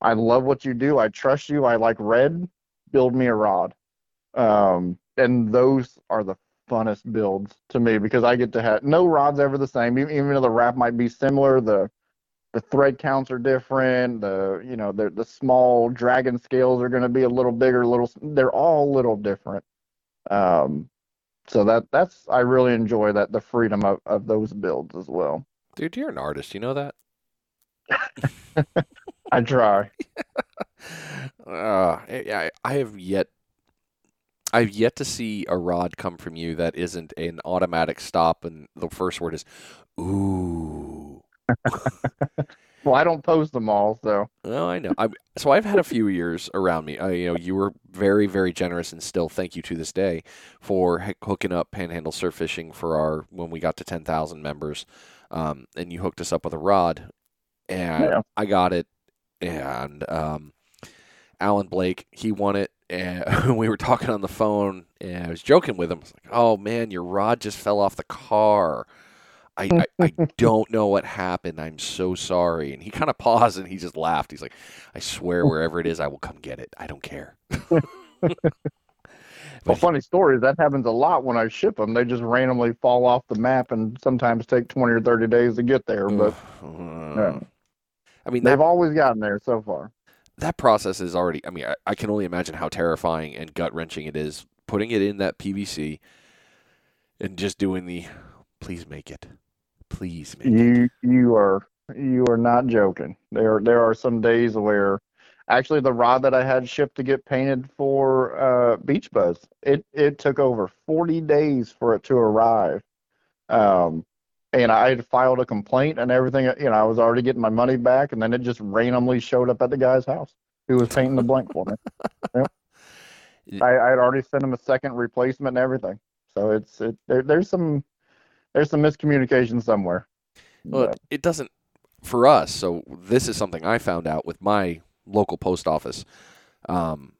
"I love what you do. I trust you. I like red. Build me a rod." Um, and those are the funnest builds to me because I get to have no rod's ever the same. Even, even though the wrap might be similar, the the thread counts are different. The you know the the small dragon scales are going to be a little bigger, little. They're all a little different. Um, so that that's I really enjoy that the freedom of, of those builds as well. Dude, you're an artist. You know that. [LAUGHS] I try. [LAUGHS] uh, I, I have yet I've yet to see a rod come from you that isn't an automatic stop, and the first word is "ooh." [LAUGHS] well, I don't post them all, so. Oh, I know. I, so I've had a few years around me. I, you know, you were very, very generous, and still thank you to this day for hooking up Panhandle Surf Fishing for our when we got to ten thousand members, um, and you hooked us up with a rod, and yeah. I got it, and um, Alan Blake he won it, and [LAUGHS] we were talking on the phone, and I was joking with him. I was like, "Oh man, your rod just fell off the car." I, I, I, [LAUGHS] don't know what happened. I'm so sorry. And he kind of paused and he just laughed. He's like, I swear, wherever it is, I will come get it. I don't care. [LAUGHS] well, funny story. That happens a lot when I ship them. They just randomly fall off the map and sometimes take 20 or 30 days to get there. But yeah. I mean, they've always gotten there so far. That process is already, I mean, I, I can only imagine how terrifying and gut wrenching it is putting it in that PVC and just doing the please make it Please, man. You you are you are not joking. There there are some days where actually the rod that I had shipped to get painted for uh, Beach Buzz, it it took over 40 days for it to arrive. Um, and I had filed a complaint and everything. You know, I was already getting my money back, and then it just randomly showed up at the guy's house who was painting the blank for me. [LAUGHS] Yep. I, I had already sent him a second replacement and everything. So it's it there, there's some there's some miscommunication somewhere. Well, but. it doesn't for us. So this is something I found out with my local post office. Um,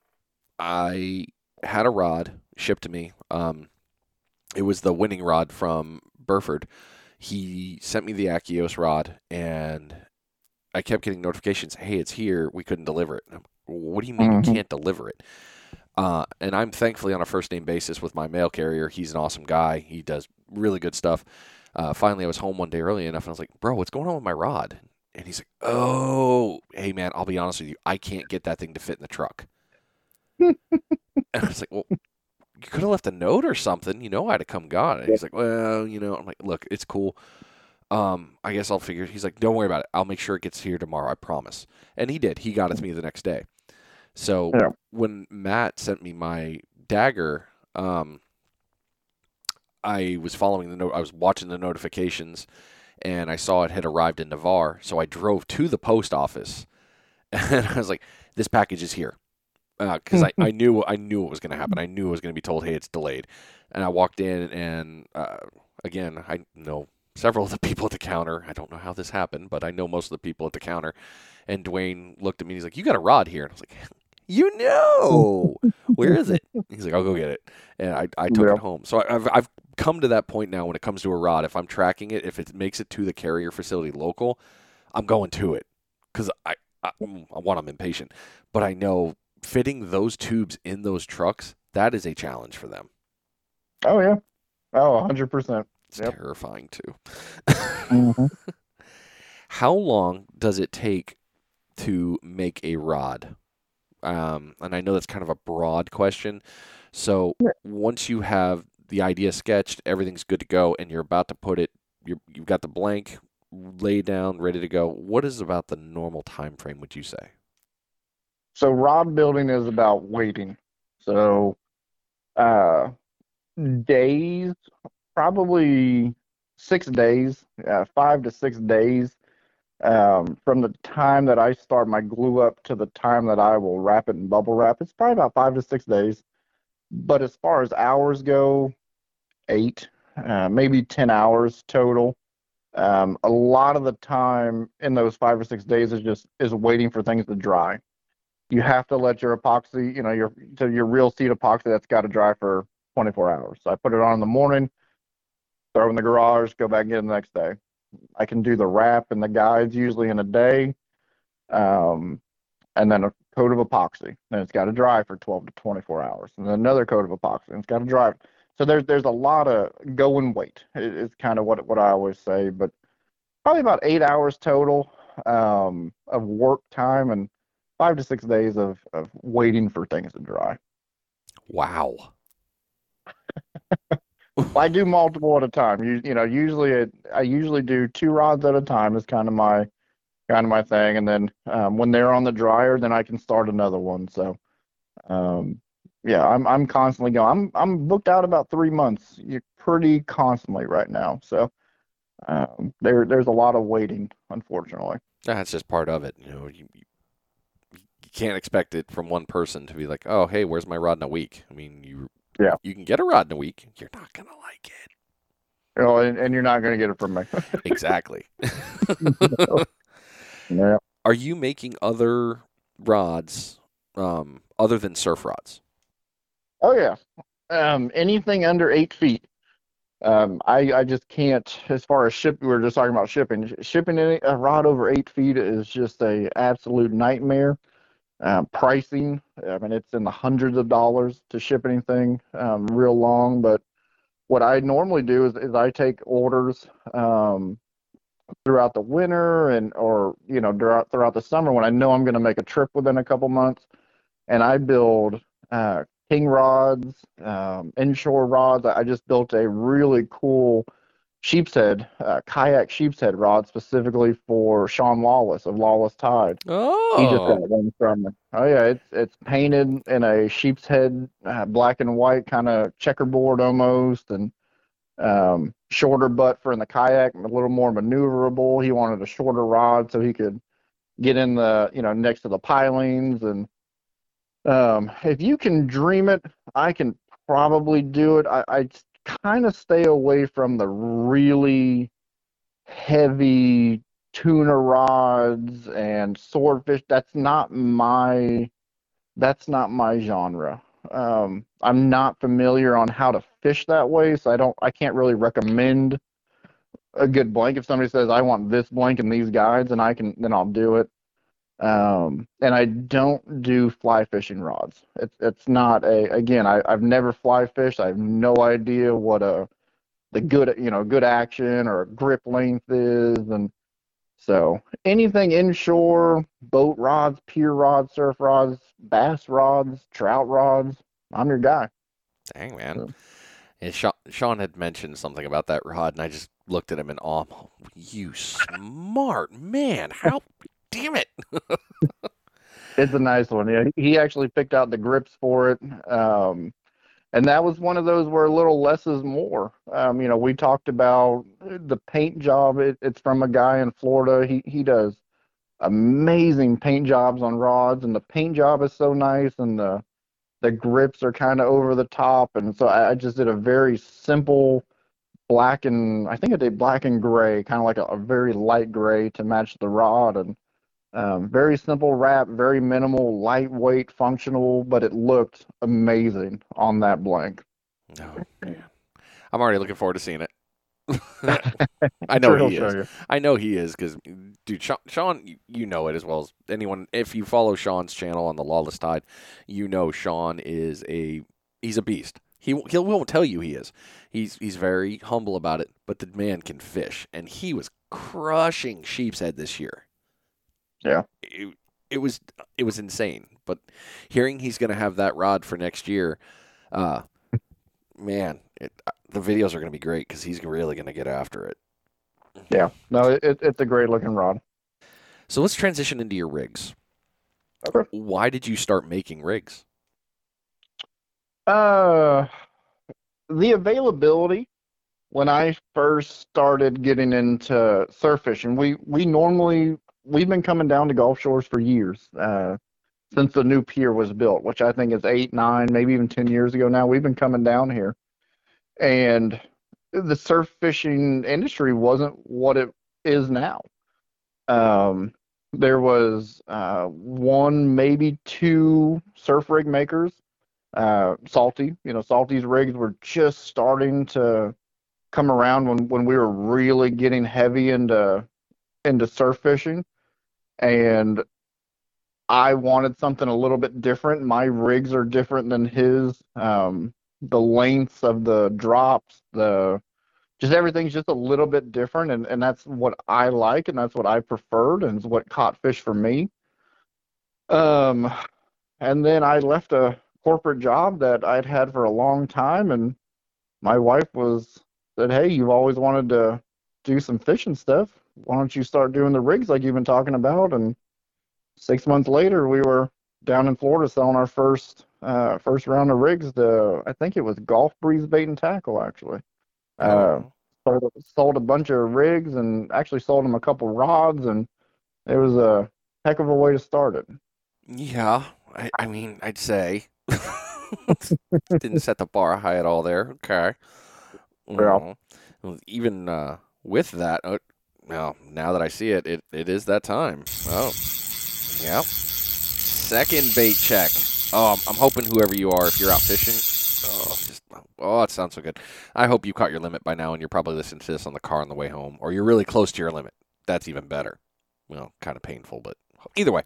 I had a rod shipped to me. Um, it was the winning rod from Burford. He sent me the Akios rod, and I kept getting notifications. Hey, it's here. We couldn't deliver it. what do you mean mm-hmm. you can't deliver it? Uh, and I'm thankfully on a first name basis with my mail carrier. He's an awesome guy. He does really good stuff. Uh, finally, I was home one day early enough, and I was like, "Bro, what's going on with my rod?" And he's like, "Oh, hey man, I'll be honest with you. I can't get that thing to fit in the truck." [LAUGHS] and I was like, "Well, you could have left a note or something. You know, I'd have come got it." And he's like, "Well, you know," I'm like, "Look, it's cool. Um, I guess I'll figure." He's like, "Don't worry about it. I'll make sure it gets here tomorrow. I promise." And he did. He got it to me the next day. So yeah. when Matt sent me my dagger, um, I was following the note. I was watching the notifications, and I saw it had arrived in Navarre. So I drove to the post office, [LAUGHS] and I was like, "This package is here," because uh, I, I knew I knew what was going to happen. I knew I was going to be told, "Hey, it's delayed." And I walked in, and uh, again, I know several of the people at the counter. I don't know how this happened, but I know most of the people at the counter. And Dwayne looked at me. And he's like, "You got a rod here?" And I was like, [LAUGHS] "You know, where is it?" [LAUGHS] He's like, "I'll go get it." And I, I took yeah. it home. So I've I've come to that point now when it comes to a rod. If I'm tracking it, if it makes it to the carrier facility local, I'm going to it because I, I, mm, I want. I'm impatient, but I know fitting those tubes in those trucks that is a challenge for them. Oh yeah, oh 100 percent. It's yep. terrifying too. mm-hmm. [LAUGHS] How long does it take to make a rod? Um, and I know that's kind of a broad question. So once you have the idea sketched, everything's good to go, and you're about to put it, you have got the blank lay down, ready to go. What is about the normal time frame? Would you say? So rod building is about waiting. So uh, days, probably six days, uh, five to six days um, from the time that I start my glue up to the time that I will wrap it in bubble wrap. It's probably about five to six days. But as far as hours go, eight, uh, maybe 10 hours total. Um, a lot of the time in those five or six days is just is waiting for things to dry. You have to let your epoxy, you know, your to your reel seat epoxy that's got to dry for 24 hours. So I put it on in the morning, throw in the garage, go back in the next day. I can do the wrap and the guides usually in a day, um, and then a coat of epoxy. Then it's got to dry for 12 to 24 hours, and then another coat of epoxy. And it's got to dry. So there's there's a lot of go and wait. It's kind of what what I always say, but probably about eight hours total um, of work time and five to six days of of waiting for things to dry. Wow. [LAUGHS] I do multiple at a time. You you know usually it, I usually do two rods at a time is kind of my kind of my thing, and then um, when they're on the dryer, then I can start another one. So um, yeah, I'm I'm constantly going. I'm I'm booked out about three months. You're pretty constantly right now. So um, there there's a lot of waiting, unfortunately. That's just part of it. You know, you, you can't expect it from one person to be like, oh, hey, where's my rod in a week? I mean, you yeah, you can get a rod in a week. You're not gonna like it. Oh, and, and you're not gonna get it from me. [LAUGHS] exactly. [LAUGHS] [LAUGHS] yeah. Are you making other rods um, other than surf rods? Oh yeah, um, anything under eight feet. Um, I I just can't. As far as ship, we were just talking about shipping. Shipping any, a rod over eight feet is just a absolute nightmare. Um, pricing, I mean, it's in the hundreds of dollars to ship anything um, real long. But what I normally do is, is I take orders um, throughout the winter and or you know throughout throughout the summer when I know I'm going to make a trip within a couple months, and I build uh, king rods, um, inshore rods. I just built a really cool sheep's head, uh, kayak sheep's head rod specifically for Sean Lawless of Lawless Tide. Oh, he just got one from me. Oh yeah, it's it's painted in a sheep's head, uh, black and white kind of checkerboard almost, and um, shorter butt for in the kayak, a little more maneuverable. He wanted a shorter rod so he could get in the you know next to the pilings and um, if you can dream it, I can probably do it. I, I kind of stay away from the really heavy tuna rods and swordfish. That's not my that's not my genre. Um, I'm not familiar on how to fish that way, so I don't I can't really recommend a good blank. If somebody says I want this blank and these guides, and I can then I'll do it. Um, and I don't do fly fishing rods. It's it's not a again. I I've never fly fished. I have no idea what a the good you know good action or grip length is, and so anything inshore, boat rods, pier rods, surf rods, bass rods, trout rods. I'm your guy. Dang man. So. And Sean, Sean had mentioned something about that rod, and I just looked at him in awe. You smart man! How damn it. [LAUGHS] it's a nice one. Yeah, he actually picked out the grips for it. Um, and that was one of those where a little less is more. Um, you know, we talked about the paint job. It, it's from a guy in Florida. He he does amazing paint jobs on rods, and the paint job is so nice, and the the grips are kind of over the top. And so I, I just did a very simple black and I think I did black and gray, kind of like a, a very light gray to match the rod, and um, very simple wrap, very minimal, lightweight, functional, but it looked amazing on that blank. Oh man, I'm already looking forward to seeing it. [LAUGHS] I know sure he is. I know he is because, dude, Sean, Sean, you know it as well as anyone. If you follow Sean's channel on the Lawless Tide, you know Sean is a he's a beast. He he won't tell you he is. He's he's very humble about it, but the man can fish, and he was crushing sheep's head this year. Yeah. It, it was it was insane. But hearing he's going to have that rod for next year, uh, man, it, uh, the videos are going to be great because he's really going to get after it. Yeah, no, it, it's a great looking rod. So let's transition into your rigs. Okay. Why did you start making rigs? Uh, the availability when I first started getting into surf fishing, we we normally we've been coming down to Gulf Shores for years. Uh, since the new pier was built, which I think is eight, nine, maybe even ten years ago now. We've been coming down here, and the surf fishing industry wasn't what it is now. Um, there was uh, one, maybe two surf rig makers. Uh, Salty, you know, Salty's rigs were just starting to come around when, when we were really getting heavy into into surf fishing, and I wanted something a little bit different. My rigs are different than his. Um, the lengths of the drops, the just everything's just a little bit different, and, and that's what I like, and that's what I preferred, and it's what caught fish for me. Um, and then I left a corporate job that I'd had for a long time, and my wife was said, "Hey, you've always wanted to do some fishing stuff. Why don't you start doing the rigs like you've been talking about?" And six months later, we were down in Florida selling our first uh, first round of rigs. To I think it was Gulf Breeze Bait and Tackle actually. Uh, sold sold a bunch of rigs and actually sold them a couple rods, and it was a heck of a way to start it. Yeah, I, I mean, I'd say [LAUGHS] didn't set the bar high at all there. Okay. Yeah. Mhm. Even uh, with that, uh, well, now that I see it, it, it is that time. Oh, yeah. Second bait check. Oh, I'm, I'm hoping whoever you are, if you're out fishing, oh, just, oh, it sounds so good. I hope you caught your limit by now, and you're probably listening to this on the car on the way home, or you're really close to your limit. That's even better. Well, kind of painful, but either way.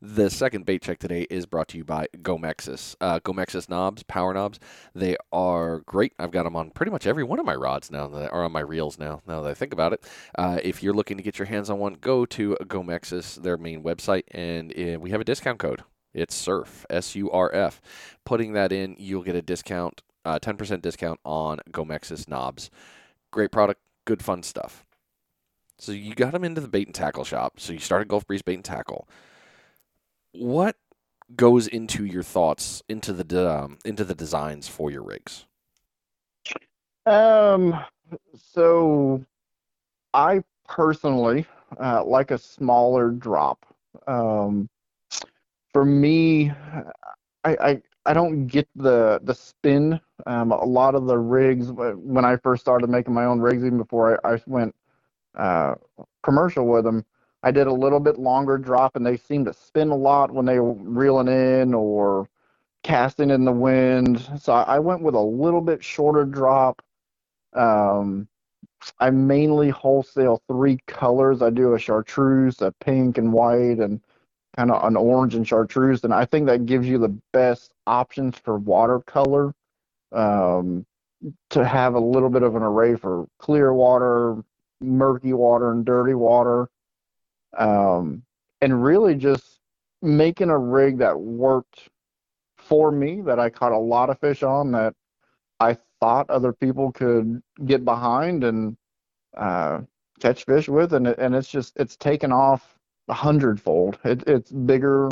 The second bait check today is brought to you by Gomexus. Uh, Gomexus knobs, power knobs, they are great. I've got them on pretty much every one of my rods now, that, or on my reels now, now that I think about it. Uh, if you're looking to get your hands on one, go to Gomexus, their main website, and uh, we have a discount code. It's SURF, S U R F. Putting that in, you'll get a discount, uh, 10% discount on Gomexus knobs. Great product, good fun stuff. So you got them into the bait and tackle shop. So you started Gulf Breeze Bait and Tackle. What goes into your thoughts into the de- um, into the designs for your rigs? Um, so I personally uh, like a smaller drop. Um, for me, I, I I don't get the the spin. Um, a lot of the rigs when I first started making my own rigs, even before I, I went uh, commercial with them, I did a little bit longer drop, and they seemed to spin a lot when they were reeling in or casting in the wind. So I went with a little bit shorter drop. Um, I mainly wholesale three colors. I do a chartreuse, a pink and white, and kind of an orange and chartreuse. And I think that gives you the best options for watercolor um, to have a little bit of an array for clear water, murky water, and dirty water. Um, and really just making a rig that worked for me, that I caught a lot of fish on, that I thought other people could get behind and uh, catch fish with, and and it's just it's taken off a hundredfold. It, it's bigger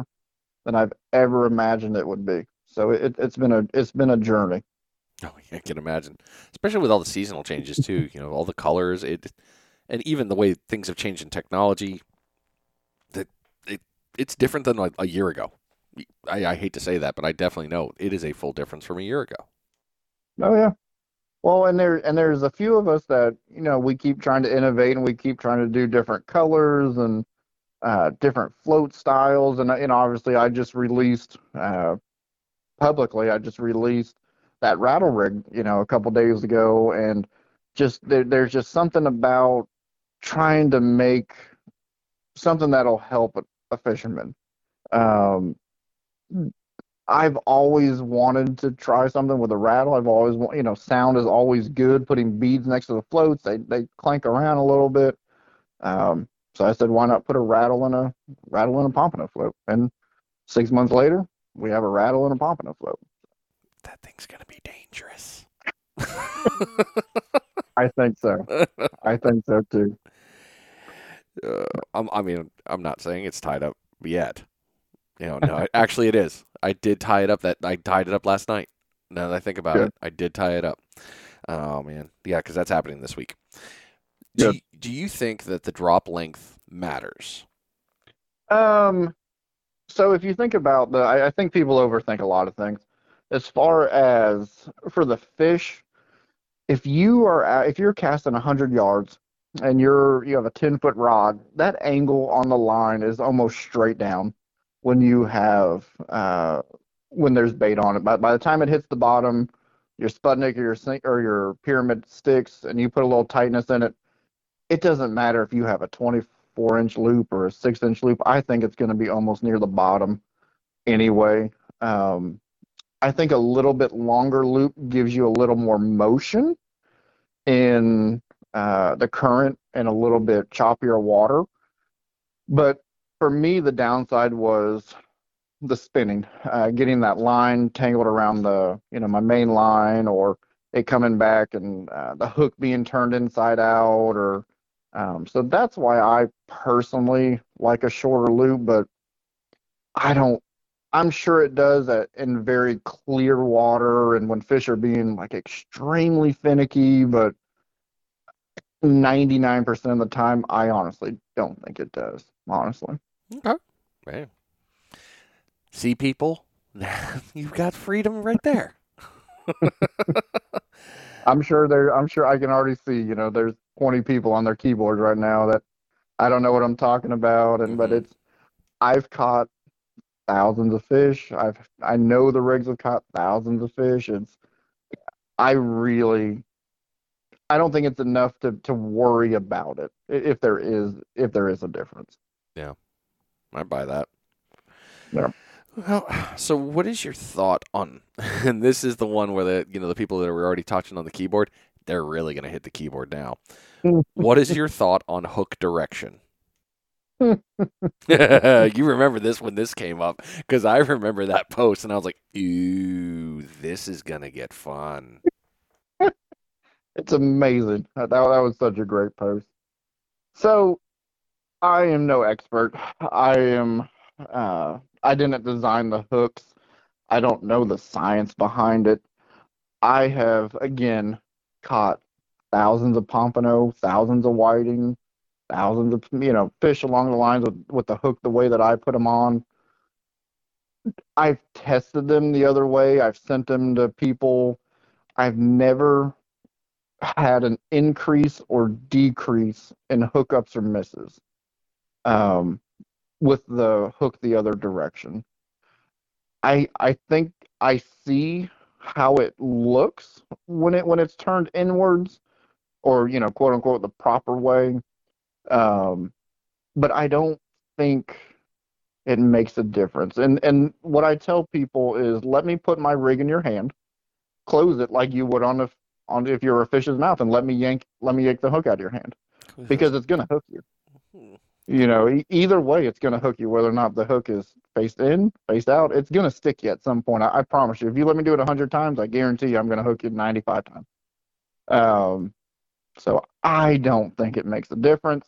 than I've ever imagined it would be. So it, it's been a it's been a journey. [LAUGHS] Oh, I can imagine, especially with all the seasonal changes too. You know, all the colors, it, and even the way things have changed in technology. That it, it's different than like a year ago. I, I hate to say that, but I definitely know it is a full difference from a year ago. Oh yeah. Well, and there and there's a few of us that you know we keep trying to innovate and we keep trying to do different colors and uh, different float styles and know obviously I just released uh, publicly I just released that rattle rig you know a couple days ago and just there, there's just something about trying to make something that'll help a, fisherman. Um, I've always wanted to try something with a rattle. I've always, wa- you know, sound is always good. Putting beads next to the floats, they they clank around a little bit. Um, so I said, why not put a rattle in a rattle in a pompano float? And six months later, we have a rattle in a pompano float. That thing's gonna be dangerous. [LAUGHS] I think so. I think so too. Uh, I'm, I mean, I'm not saying it's tied up yet. You know, no, actually, it is. I did tie it up. That I tied it up last night. Now that I think about Good. it, I did tie it up. Oh man, yeah, because that's happening this week. Do Good. you, do you think that the drop length matters? Um, so if you think about the, I, I think people overthink a lot of things. As far as for the fish, if you are if you're casting 100 yards and you're you have a 10 foot rod, that angle on the line is almost straight down when you have uh, when there's bait on it. By, by the time it hits the bottom, your Sputnik or your sink or your pyramid sticks, and you put a little tightness in it. It doesn't matter if you have a 24 inch loop or a six inch loop. I think it's going to be almost near the bottom anyway. Um, I think a little bit longer loop gives you a little more motion in uh, the current and a little bit choppier water. But for me, the downside was the spinning, uh, getting that line tangled around the, you know, my main line or it coming back and uh, the hook being turned inside out or um, so that's why I personally like a shorter loop, but I don't I'm sure it does at, in very clear water and when fish are being like extremely finicky, but 99% of the time, I honestly don't think it does. Honestly. Okay. Man. See, people, [LAUGHS] you've got freedom right there. [LAUGHS] I'm sure there, I'm sure I can already see, you know, there's 20 people on their keyboards right now that I don't know what I'm talking about. And, but Mhm. it's, I've caught thousands of fish. I've, I know the rigs have caught thousands of fish. It's, I really, I don't think it's enough to, to worry about it if there is, if there is a difference. Yeah. I buy that. Yeah. Well, so what is your thought on? [LAUGHS] And this is the one where the you know the people that were already touching on the keyboard, they're really going to hit the keyboard now. [LAUGHS] what is your thought on hook direction? [LAUGHS] you remember this when this came up because I remember that post and I was like, "Ooh, this is gonna get fun." [LAUGHS] It's amazing. That, that was such a great post. So, I am no expert. I am, uh, I didn't design the hooks. I don't know the science behind it. I have, again, caught thousands of pompano, thousands of whiting, thousands of, you know, fish along the lines with, with the hook the way that I put them on. I've tested them the other way. I've sent them to people. I've never had an increase or decrease in hookups or misses um, with the hook the other direction. I I think I see how it looks when it when it's turned inwards or you know quote unquote the proper way um, but I don't think it makes a difference and and what I tell people is let me put my rig in your hand close it like you would on a on if you're a fish's mouth and let me yank let me yank the hook out of your hand because it's gonna hook you. You know, either way, it's gonna hook you. Whether or not the hook is faced in, faced out, it's gonna stick you at some point. I, I promise you. If you let me do it a hundred times, I guarantee you, I'm gonna hook you 95 times. Um, so I don't think it makes a difference.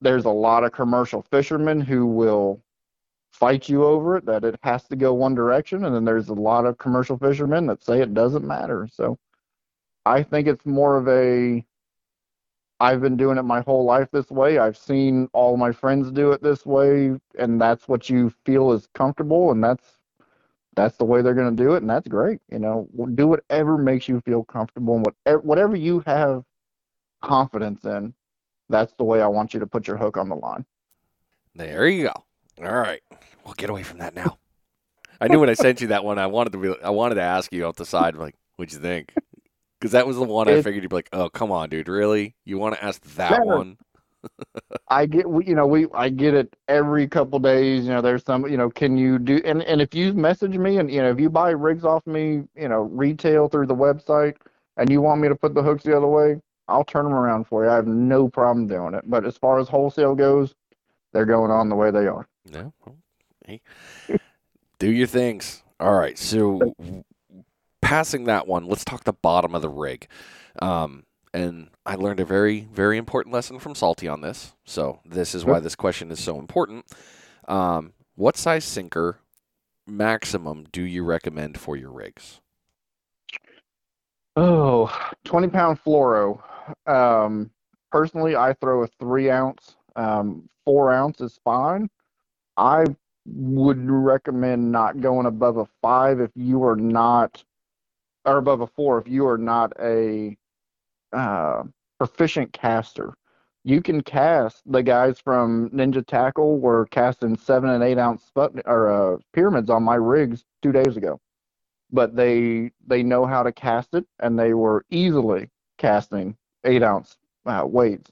There's a lot of commercial fishermen who will fight you over it that it has to go one direction, and then there's a lot of commercial fishermen that say it doesn't matter. So I think it's more of a I've been doing it my whole life this way. I've seen all my friends do it this way, and that's what you feel is comfortable, and that's that's the way they're going to do it, and that's great. You know, do whatever makes you feel comfortable, and whatever whatever you have confidence in. That's the way I want you to put your hook on the line. There you go. All right, we'll get away from that now. I knew when I sent you that one, I wanted to be, I wanted to ask you off the side, like, what'd you think? Because that was the one I figured you'd be like, oh, come on, dude, really? You want to ask that No. one? [LAUGHS] I get, you know, we I get it every couple days. You know, there's some, you know, can you do? And and if you message me and you know if you buy rigs off me, you know, retail through the website, and you want me to put the hooks the other way, I'll turn them around for you. I have no problem doing it. But as far as wholesale goes, they're going on the way they are. Well, hey, [LAUGHS] do your things. All right. So, passing that one, let's talk the bottom of the rig. Um, and I learned a very, very important lesson from Salty on this. So this is why this question is so important. Um, what size sinker maximum do you recommend for your rigs? Oh, 20 pound fluoro. Um, personally, I throw a three ounce. Um, four ounce is fine. I would recommend not going above a five if you are not, or above a four if you are not a uh, proficient caster. You can cast. The guys from Ninja Tackle were casting seven and eight ounce sput or uh, pyramids on my rigs two days ago, but they they know how to cast it, and they were easily casting eight ounce uh, weights.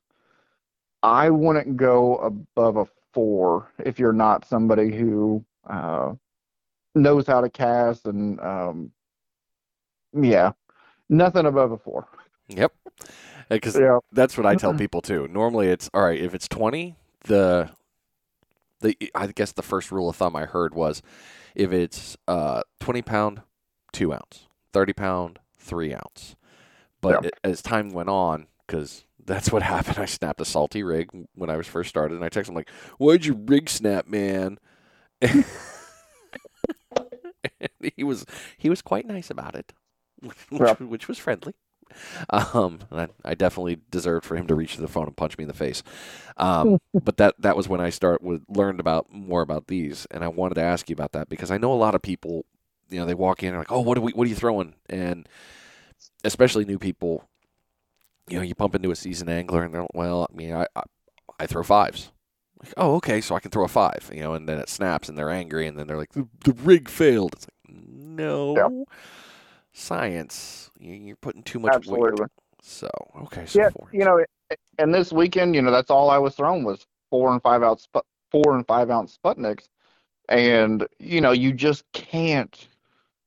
I wouldn't go above a four if you're not somebody who uh, knows how to cast and um, yeah, nothing above a four. Yep. Because Yeah. that's what I tell people too. Normally, it's all right if it's twenty. The the I guess the first rule of thumb I heard was if it's uh, twenty pound, two ounce, thirty pound, three ounce. But Yeah. as time went on, because that's what [LAUGHS] happened. I snapped a salty rig when I was first started, and I texted him like, "Why'd your rig snap, man?" [LAUGHS] and he was he was quite nice about it, [LAUGHS] which, Yeah. which was friendly. Um, I, I definitely deserved for him to reach to the phone and punch me in the face. Um, but that that was when I start with learned about more about these, and I wanted to ask you about that because I know a lot of people, you know, they walk in and like, oh, what are we, what are you throwing? And especially new people, you know, you pump into a seasoned angler and they're like, well, I mean, I I, I throw fives. Like, oh, okay, so I can throw a five, you know, and then it snaps and they're angry and then they're like, the, the rig failed. It's like, no, science. You- You're putting too much Absolutely. weight. So okay, so Yeah, four. you know, and this weekend, you know, that's all I was throwing was four and five ounce, four and five ounce Sputniks, and you know, you just can't,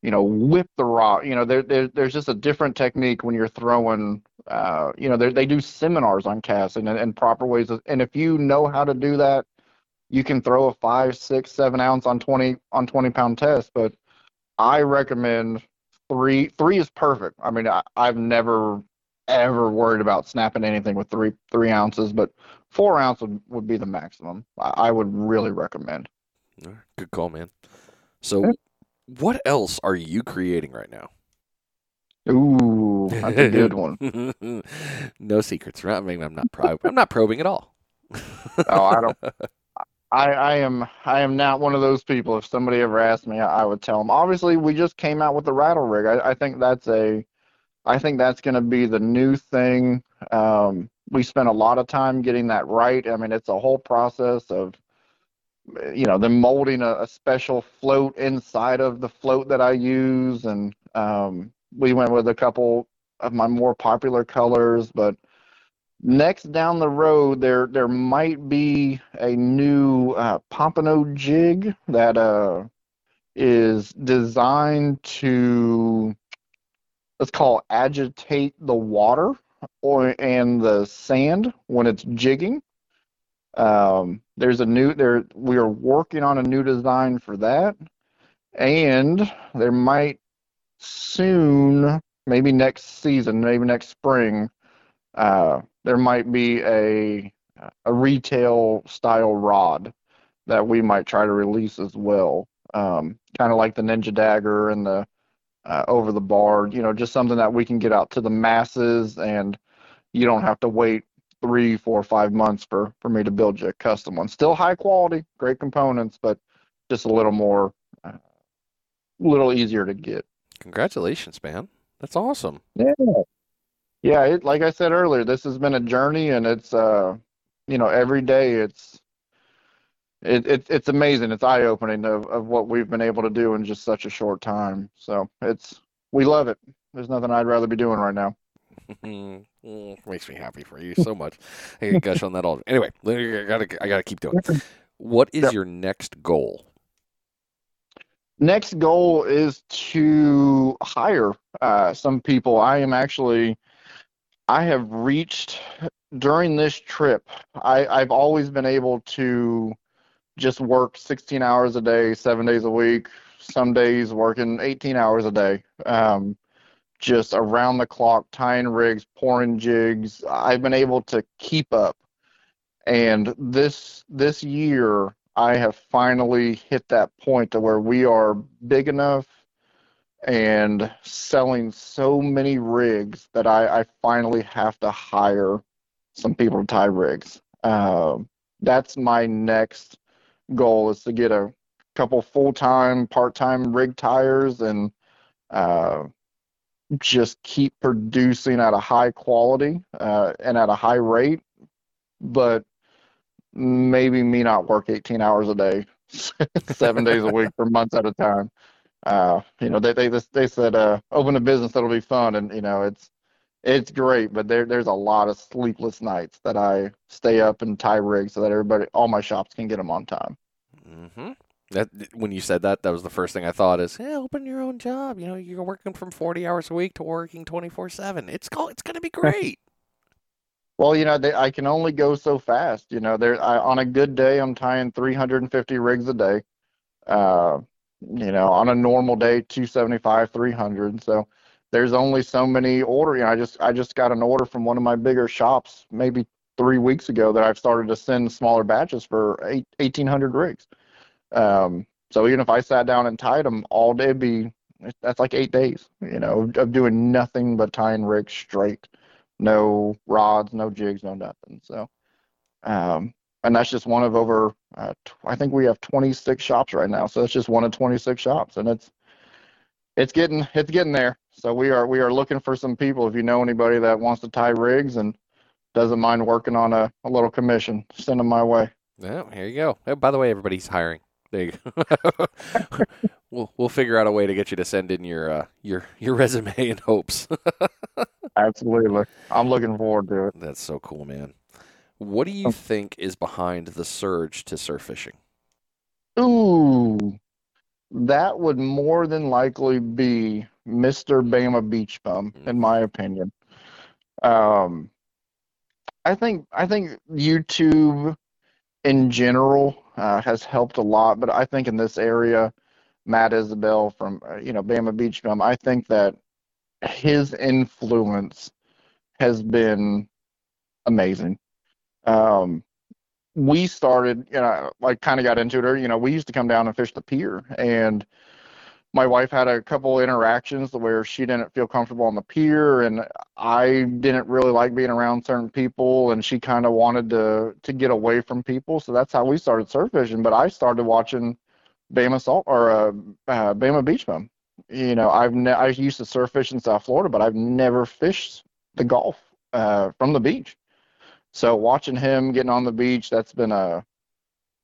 you know, whip the rock. You know, there, there there's just a different technique when you're throwing. Uh, you know, they they do seminars on casting and, and proper ways, of, and if you know how to do that, you can throw a five, six, seven ounce on twenty on twenty pound test. But I recommend three. Three is perfect. I mean, I, I've never ever worried about snapping anything with three three ounces, but four ounce would, would be the maximum. I, I would really recommend. Good call, man. So, what else are you creating right now? Ooh, that's a good one. [LAUGHS] no secrets, right? I mean, I'm not prob- I'm not probing at all. Oh, I don't. [LAUGHS] I, I am I am not one of those people. If somebody ever asked me, I, I would tell them. Obviously, we just came out with the rattle rig. I, I think that's a, I think that's going to be the new thing. Um, we spent a lot of time getting that right. I mean, it's a whole process of, you know, them molding a, a special float inside of the float that I use, and um, we went with a couple of my more popular colors, but next down the road there there might be a new uh, pompano jig that uh is designed to let's call it agitate the water or and the sand when it's jigging um there's a new there we are working on a new design for that and there might soon maybe next season maybe next spring uh, there might be a a retail style rod that we might try to release as well. Um, kind of like the Ninja Dagger and the uh, over the bar, you know, just something that we can get out to the masses, and you don't have to wait three, four, five months for for me to build you a custom one. Still high quality, great components, but just a little more, a little easier to get. Congratulations, man. That's awesome. Yeah. Yeah, it, like I said earlier, this has been a journey and it's uh you know, every day it's it, it it's amazing. It's eye opening of, of what we've been able to do in just such a short time. So it's we love it. There's nothing I'd rather be doing right now. Mm, makes me happy for you so much. I can gush on that all. Anyway, I gotta I gotta keep doing. What is Yep. your next goal? Next goal is to hire uh, some people. I am actually, I have reached during this trip. I, I've always been able to just work 16 hours a day, seven days a week. Some days working 18 hours a day. Um, just around the clock, tying rigs, pouring jigs. I've been able to keep up. And this this year, I have finally hit that point to where we are big enough and selling so many rigs that I, I finally have to hire some people to tie rigs. Um, that's my next goal is to get a couple full-time, part-time rig tires and uh, just keep producing at a high quality uh, and at a high rate, but maybe me not work 18 hours a day, [LAUGHS] seven days a week for months at a time. Uh, you know, they they they said uh, open a business that'll be fun, and you know it's it's great, but there there's a lot of sleepless nights that I stay up and tie rigs so that everybody, all my shops can get them on time. Mm-hmm. That when you said that, that was the first thing I thought is, yeah, open your own job. You know, you're working from 40 hours a week to working 24 seven. It's called, it's going to be [LAUGHS] great. Well, you know, they, I can only go so fast. You know, there I, on a good day, I'm tying 350 rigs a day. Uh, you know, on a normal day, 275, 300. So there's only so many order. You know, I just I just got an order from one of my bigger shops maybe three weeks ago that I've started to send smaller batches for eight, 1,800 rigs. Um, so even if I sat down and tied them all day, be that's like eight days. You know, of doing nothing but tying rigs straight no rods, no jigs, no nothing. So, um, and that's just one of over. Uh, think we have 26 shops right now. So that's just one of 26 shops, and it's it's getting it's getting there. So we are we are looking for some people. If you know anybody that wants to tie rigs and doesn't mind working on a, a little commission, send them my way. Yeah, here you go. Oh, by the way, everybody's hiring. There [LAUGHS] we'll we'll figure out a way to get you to send in your uh, your your resume [LAUGHS] and hopes. [LAUGHS] Absolutely, I'm looking forward to it. That's so cool, man. What do you think is behind the surge to surf fishing? Ooh, that would more than likely be Mr. Bama Beach Bum, Mm. in my opinion. Um, I think I think YouTube in general uh, has helped a lot, but I think in this area, Matt Isabel from uh, you know Bama Beach Bum, I think that his influence has been amazing. Um, we started, you know, like kind of got into it. Or, you know, we used to come down and fish the pier, and my wife had a couple interactions where she didn't feel comfortable on the pier, and I didn't really like being around certain people, and she kind of wanted to to get away from people. So that's how we started surf fishing. But I started watching Bama Salt or uh, uh, Bama Beach Bum. You know, I've ne- I used to surf fish in South Florida, but I've never fished the Gulf uh, from the beach. So watching him getting on the beach, that's been a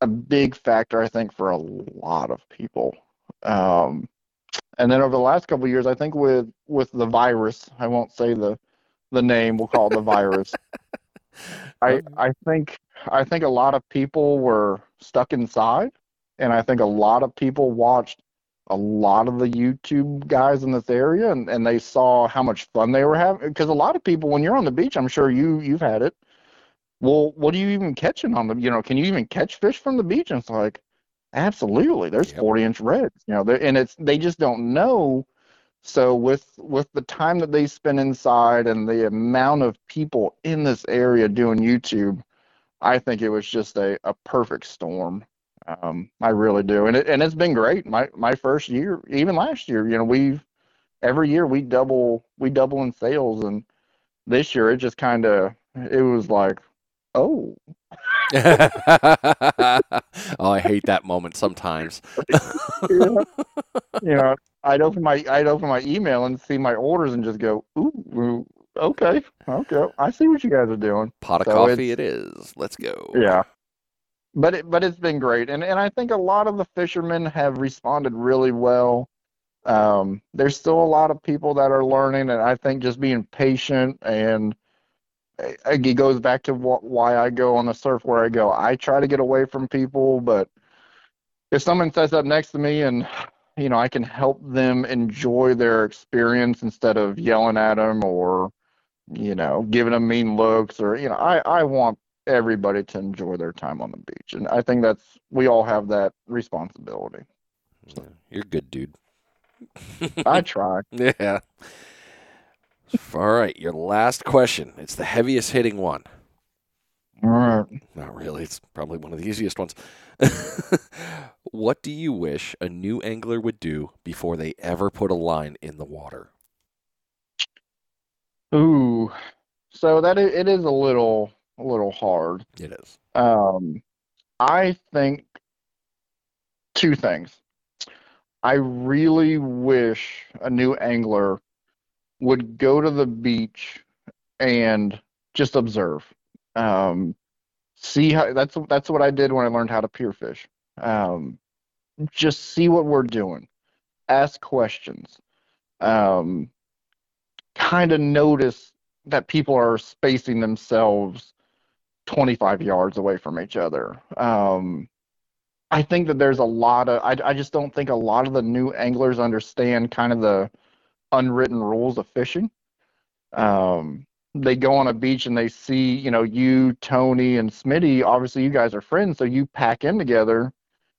a big factor, I think, for a lot of people. Um, and then over the last couple of years, I think with with the virus, I won't say the the name, we'll call it the virus. [LAUGHS] I I think I think a lot of people were stuck inside, and I think a lot of people watched a lot of the YouTube guys in this area, and, and they saw how much fun they were having. Because a lot of people, when you're on the beach, I'm sure you you've had it. Well, what are you even catching on the? You know, can you even catch fish from the beach? And it's like, absolutely. There's Yep. 40 inch reds. You know, and it's they just don't know. So with with the time that they spend inside and the amount of people in this area doing YouTube, I think it was just a, a perfect storm. Um, I really do, and it and it's been great. My my first year, even last year, you know, we've every year we double we double in sales, and this year it just kind of it was like, oh, [LAUGHS] oh, I hate that moment sometimes. [LAUGHS] yeah. you [LAUGHS] know, I'd open my I'd open my email and see my orders and just go, ooh, ooh, okay, okay, I see what you guys are doing. Pot of So coffee it is. Let's go. Yeah. But it, but it's been great, and and I think a lot of the fishermen have responded really well. Um, there's still a lot of people that are learning, and I think just being patient and it goes back to wh why I go on the surf where I go. I try to get away from people, but if someone sits up next to me and you know I can help them enjoy their experience instead of yelling at them or you know giving them mean looks or you know I I want everybody to enjoy their time on the beach, and I think that's we all have that responsibility. Yeah, You're good, dude. I [LAUGHS] try. Yeah. All right, your last question. It's the heaviest hitting one. All right. Not really. It's probably one of the easiest ones. [LAUGHS] what do you wish a new angler would do before they ever put a line in the water? Ooh, so that is, it is a little a little hard. It is. Um, I think two things. I really wish a new angler would go to the beach and just observe. Um, see how that's that's what I did when I learned how to pier fish. Um, just see what we're doing, ask questions, um, kind of notice that people are spacing themselves 25 yards away from each other. Um, I think that there's a lot of, I, I just don't think a lot of the new anglers understand kind of the unwritten rules of fishing. Um, they go on a beach and they see, you know, you, Tony, and Smitty. Obviously, you guys are friends, so you pack in together.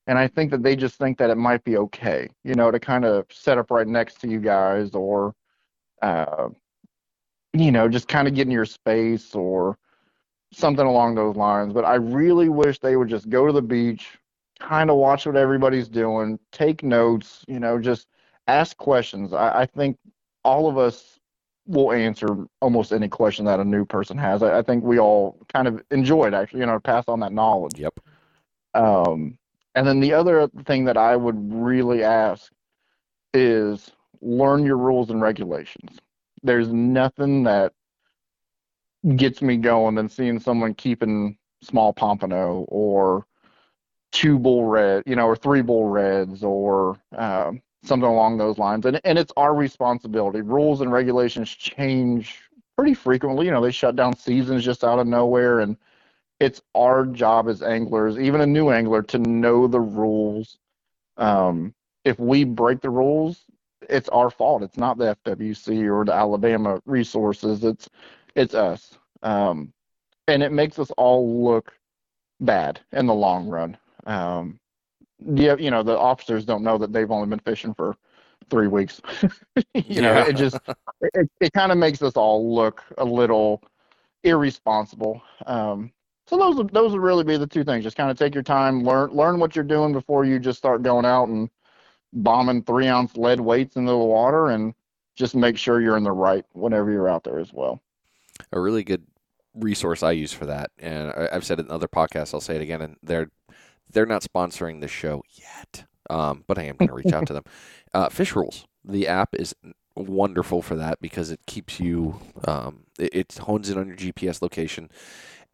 And I think that they just think that it might be okay, you know, to kind of set up right next to you guys or, uh, you know, just kind of get in your space or something along those lines. But I really wish they would just go to the beach, kind of watch what everybody's doing, take notes, you know, just ask questions. I, I think all of us will answer almost any question that a new person has. I, I think we all kind of enjoy it, actually, you know, pass on that knowledge. Yep. Um, and then the other thing that I would really ask is learn your rules and regulations. There's nothing that gets me going than seeing someone keeping small pompano or two bull red, you know, or three bull reds or um, something along those lines. And and it's our responsibility. Rules and regulations change pretty frequently. You know, they shut down seasons just out of nowhere, and it's our job as anglers, even a new angler, to know the rules. Um, if we break the rules, it's our fault. It's not the FWC or the Alabama resources. It's it's us. Um, and it makes us all look bad in the long run. Um, yeah, you know, the officers don't know that they've only been fishing for three weeks. [LAUGHS] you know, it just it, it kind of makes us all look a little irresponsible. Um, so those would- those would really be the two things. Just kind of take your time, learn learn what you're doing before you just start going out and bombing three ounce lead weights into the water, and just make sure you're in the right whenever you're out there as well. a really good resource I use for that, and I've said it in other podcasts. I'll say it again, and they're they're not sponsoring the show yet, um, but I am going to reach out to them. [LAUGHS] Uh, Fish Rules, the app is wonderful for that because it keeps you, um, it, it hones in on your GPS location,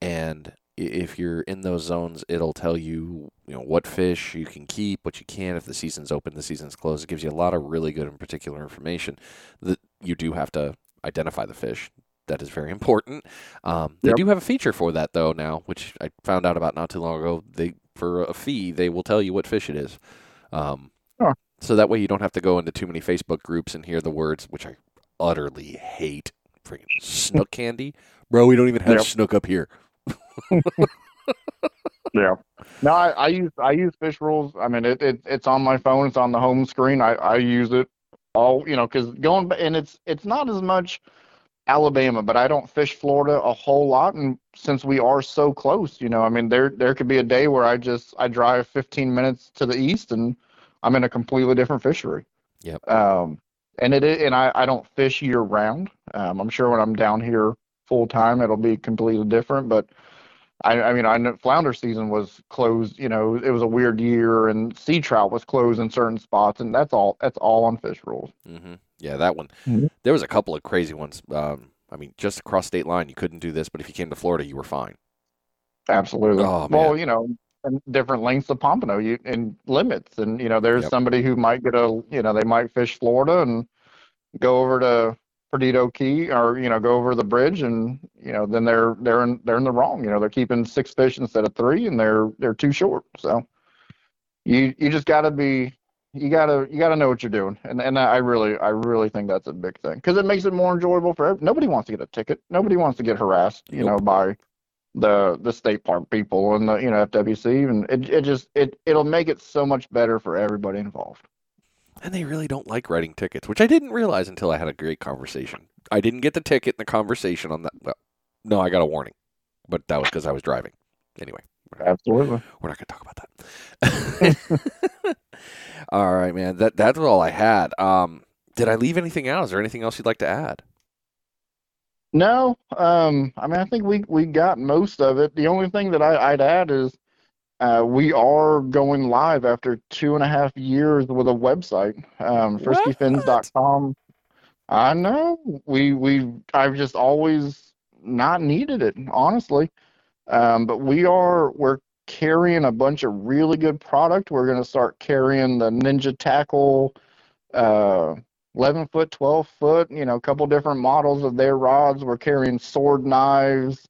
and if you're in those zones, it'll tell you, you know, what fish you can keep, what you can. If the season's open, the season's closed. It gives you a lot of really good and particular information. That you do have to identify the fish. That is very [LAUGHS] important. Um, they Yep. do have a feature for that though now, which I found out about not too long ago. They for a fee they will tell you what fish it is. Um. So that way you don't have to go into too many Facebook groups and hear the words, which I utterly hate. Freaking snook [LAUGHS] candy, bro. We don't even have Yep. snook up here. [LAUGHS] Yeah. No, I, I use I use fish rules. I mean, it, it it's on my phone. It's on the home screen. I, I use it all you know because going and it's it's not as much Alabama, but I don't fish Florida a whole lot. And since we are so close, you know, I mean, there there could be a day where I just I drive 15 minutes to the east and I'm in a completely different fishery. Yep. Um, and it and I I don't fish year round. Um, I'm sure when I'm down here full time, it'll be completely different, but. I, I mean, I know flounder season was closed. You know, it was a weird year, and sea trout was closed in certain spots, and that's all. That's all on fish rules. Mm hmm Yeah, that one. Mhm. There was a couple of crazy ones. Um, I mean, just across state line, you couldn't do this, but if you came to Florida, you were fine. Absolutely. Oh, well, you know, and different lengths of pompano you and limits, and you know, there's Yep. somebody who might get a, you know, they might fish Florida and go over to Perdido Key, or you know, go over the bridge, and you know, then they're they're in they're in the wrong. You know, they're keeping six fish instead of three, and they're they're too short. So, you you just got to be you gotta you gotta know what you're doing, and and I really I really think that's a big thing because it makes it more enjoyable for everybody. nobody wants to get a ticket, nobody wants to get harassed, you know, by the the state park people and the you know FWC, and it it just it it'll make it so much better for everybody involved. And they really don't like writing tickets, which I didn't realize until I had a great conversation. I didn't get the ticket in the conversation on that. Well, no, I got a warning, but that was because I was driving. Anyway, Absolutely. we're not going to talk about that. [LAUGHS] all right, man. That that's all I had. Um, did I leave anything out? Is there anything else you'd like to add? No, um, I mean, I think we we got most of it. The only thing that I, I'd add is uh, we are going live after two and a half years with a website, um, friskyfins.com. I know we we I've just always not needed it, honestly. Um, but we are we're carrying a bunch of really good product. We're going to start carrying the Ninja Tackle. Uh, 11 foot, 12 foot, you know, a couple different models of their rods. We're carrying Sord knives.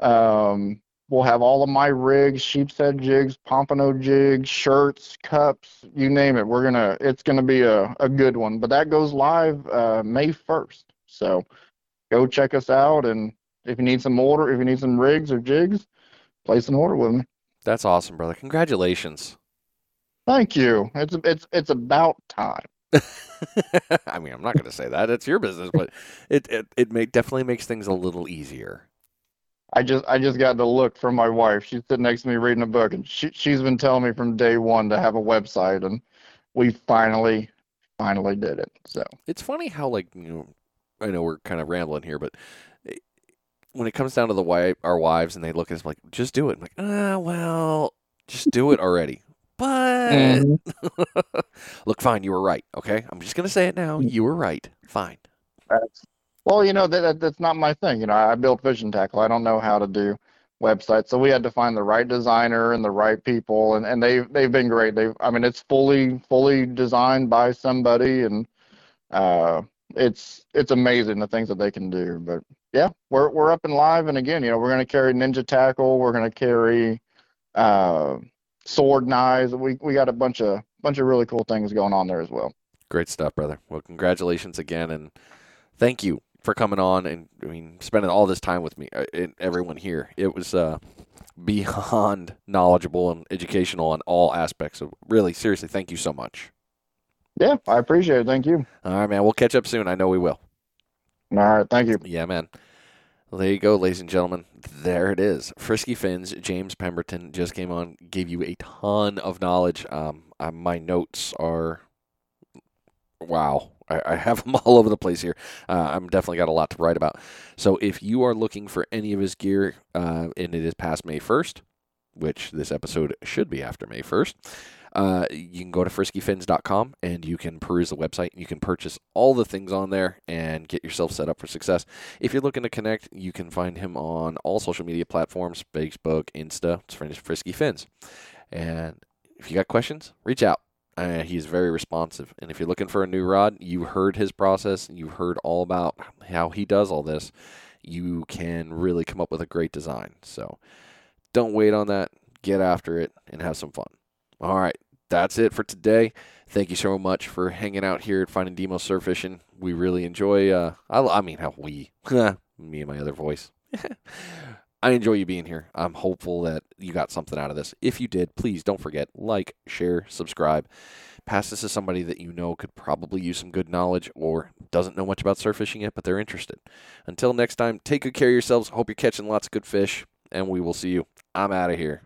Um, we'll have all of my rigs, sheep's head jigs, pompano jigs, shirts, cups, you name it. We're gonna, it's gonna be a, a good one. But that goes live uh, May 1st. So go check us out. And if you need some order, if you need some rigs or jigs, place an order with me. That's awesome, brother. Congratulations. Thank you. It's it's it's about time. [LAUGHS] I mean, I'm not going to say that. It's your business, but [LAUGHS] it it, it may, definitely makes things a little easier. I just I just got the look from my wife. She's sitting next to me reading a book, and she she's been telling me from day one to have a website, and we finally finally did it. So It's funny how like you know, I know we're kind of rambling here, but when it comes down to the wife, our wives, and they look at us like, just do it. I'm like, ah, well, just do it already. But Mhm. [LAUGHS] look, fine, you were right. Okay, I'm just gonna say it now. You were right. Fine. that's well, you know that, that that's not my thing. You know, I build fishing tackle. I don't know how to do websites, so we had to find the right designer and the right people, and and they they've been great. They I mean, it's fully fully designed by somebody, and uh, it's it's amazing the things that they can do. But yeah, we're we're up and live, and again, you know, we're gonna carry Ninja Tackle. We're gonna carry uh, Sord knives. We we got a bunch of bunch of really cool things going on there as well. Great stuff, brother. Well, congratulations again, and thank you for coming on and I mean spending all this time with me uh, and everyone here. It was uh, beyond knowledgeable and educational on all aspects. So really, seriously, thank you so much. Yeah, I appreciate it. Thank you. All right, man. We'll catch up soon. I know we will. All right, thank you. Yeah, man. There you go, ladies and gentlemen. There it is. Frisky Fins, James Pemberton just came on, gave you a ton of knowledge. Um, uh, my notes are wow. I, I have them [LAUGHS] all over the place here. Uh, I'm definitely got a lot to write about. So if you are looking for any of his gear, uh, and it is past May 1st, which this episode should be after May 1st, uh, you can go to friskyfins.com and you can peruse the website. You can purchase all the things on there and get yourself set up for success. If you're looking to connect, you can find him on all social media platforms Facebook, Insta, it's Frisky Fins. And if you got questions, reach out. Uh, he's very responsive. And if you're looking for a new rod, you heard his process, you heard all about how he does all this, you can really come up with a great design. So don't wait on that. Get after it and have some fun. All right, that's it for today. Thank you so much for hanging out here at Finding Demo Surf Fishing. We really enjoy. Uh, I, I mean, how we, [LAUGHS] me and my other voice. [LAUGHS] I enjoy you being here. I'm hopeful that you got something out of this. If you did, please don't forget like, share, subscribe. Pass this to somebody that you know could probably use some good knowledge or doesn't know much about surf fishing yet, but they're interested. Until next time, take good care of yourselves. Hope you're catching lots of good fish, and we will see you. I'm out of here.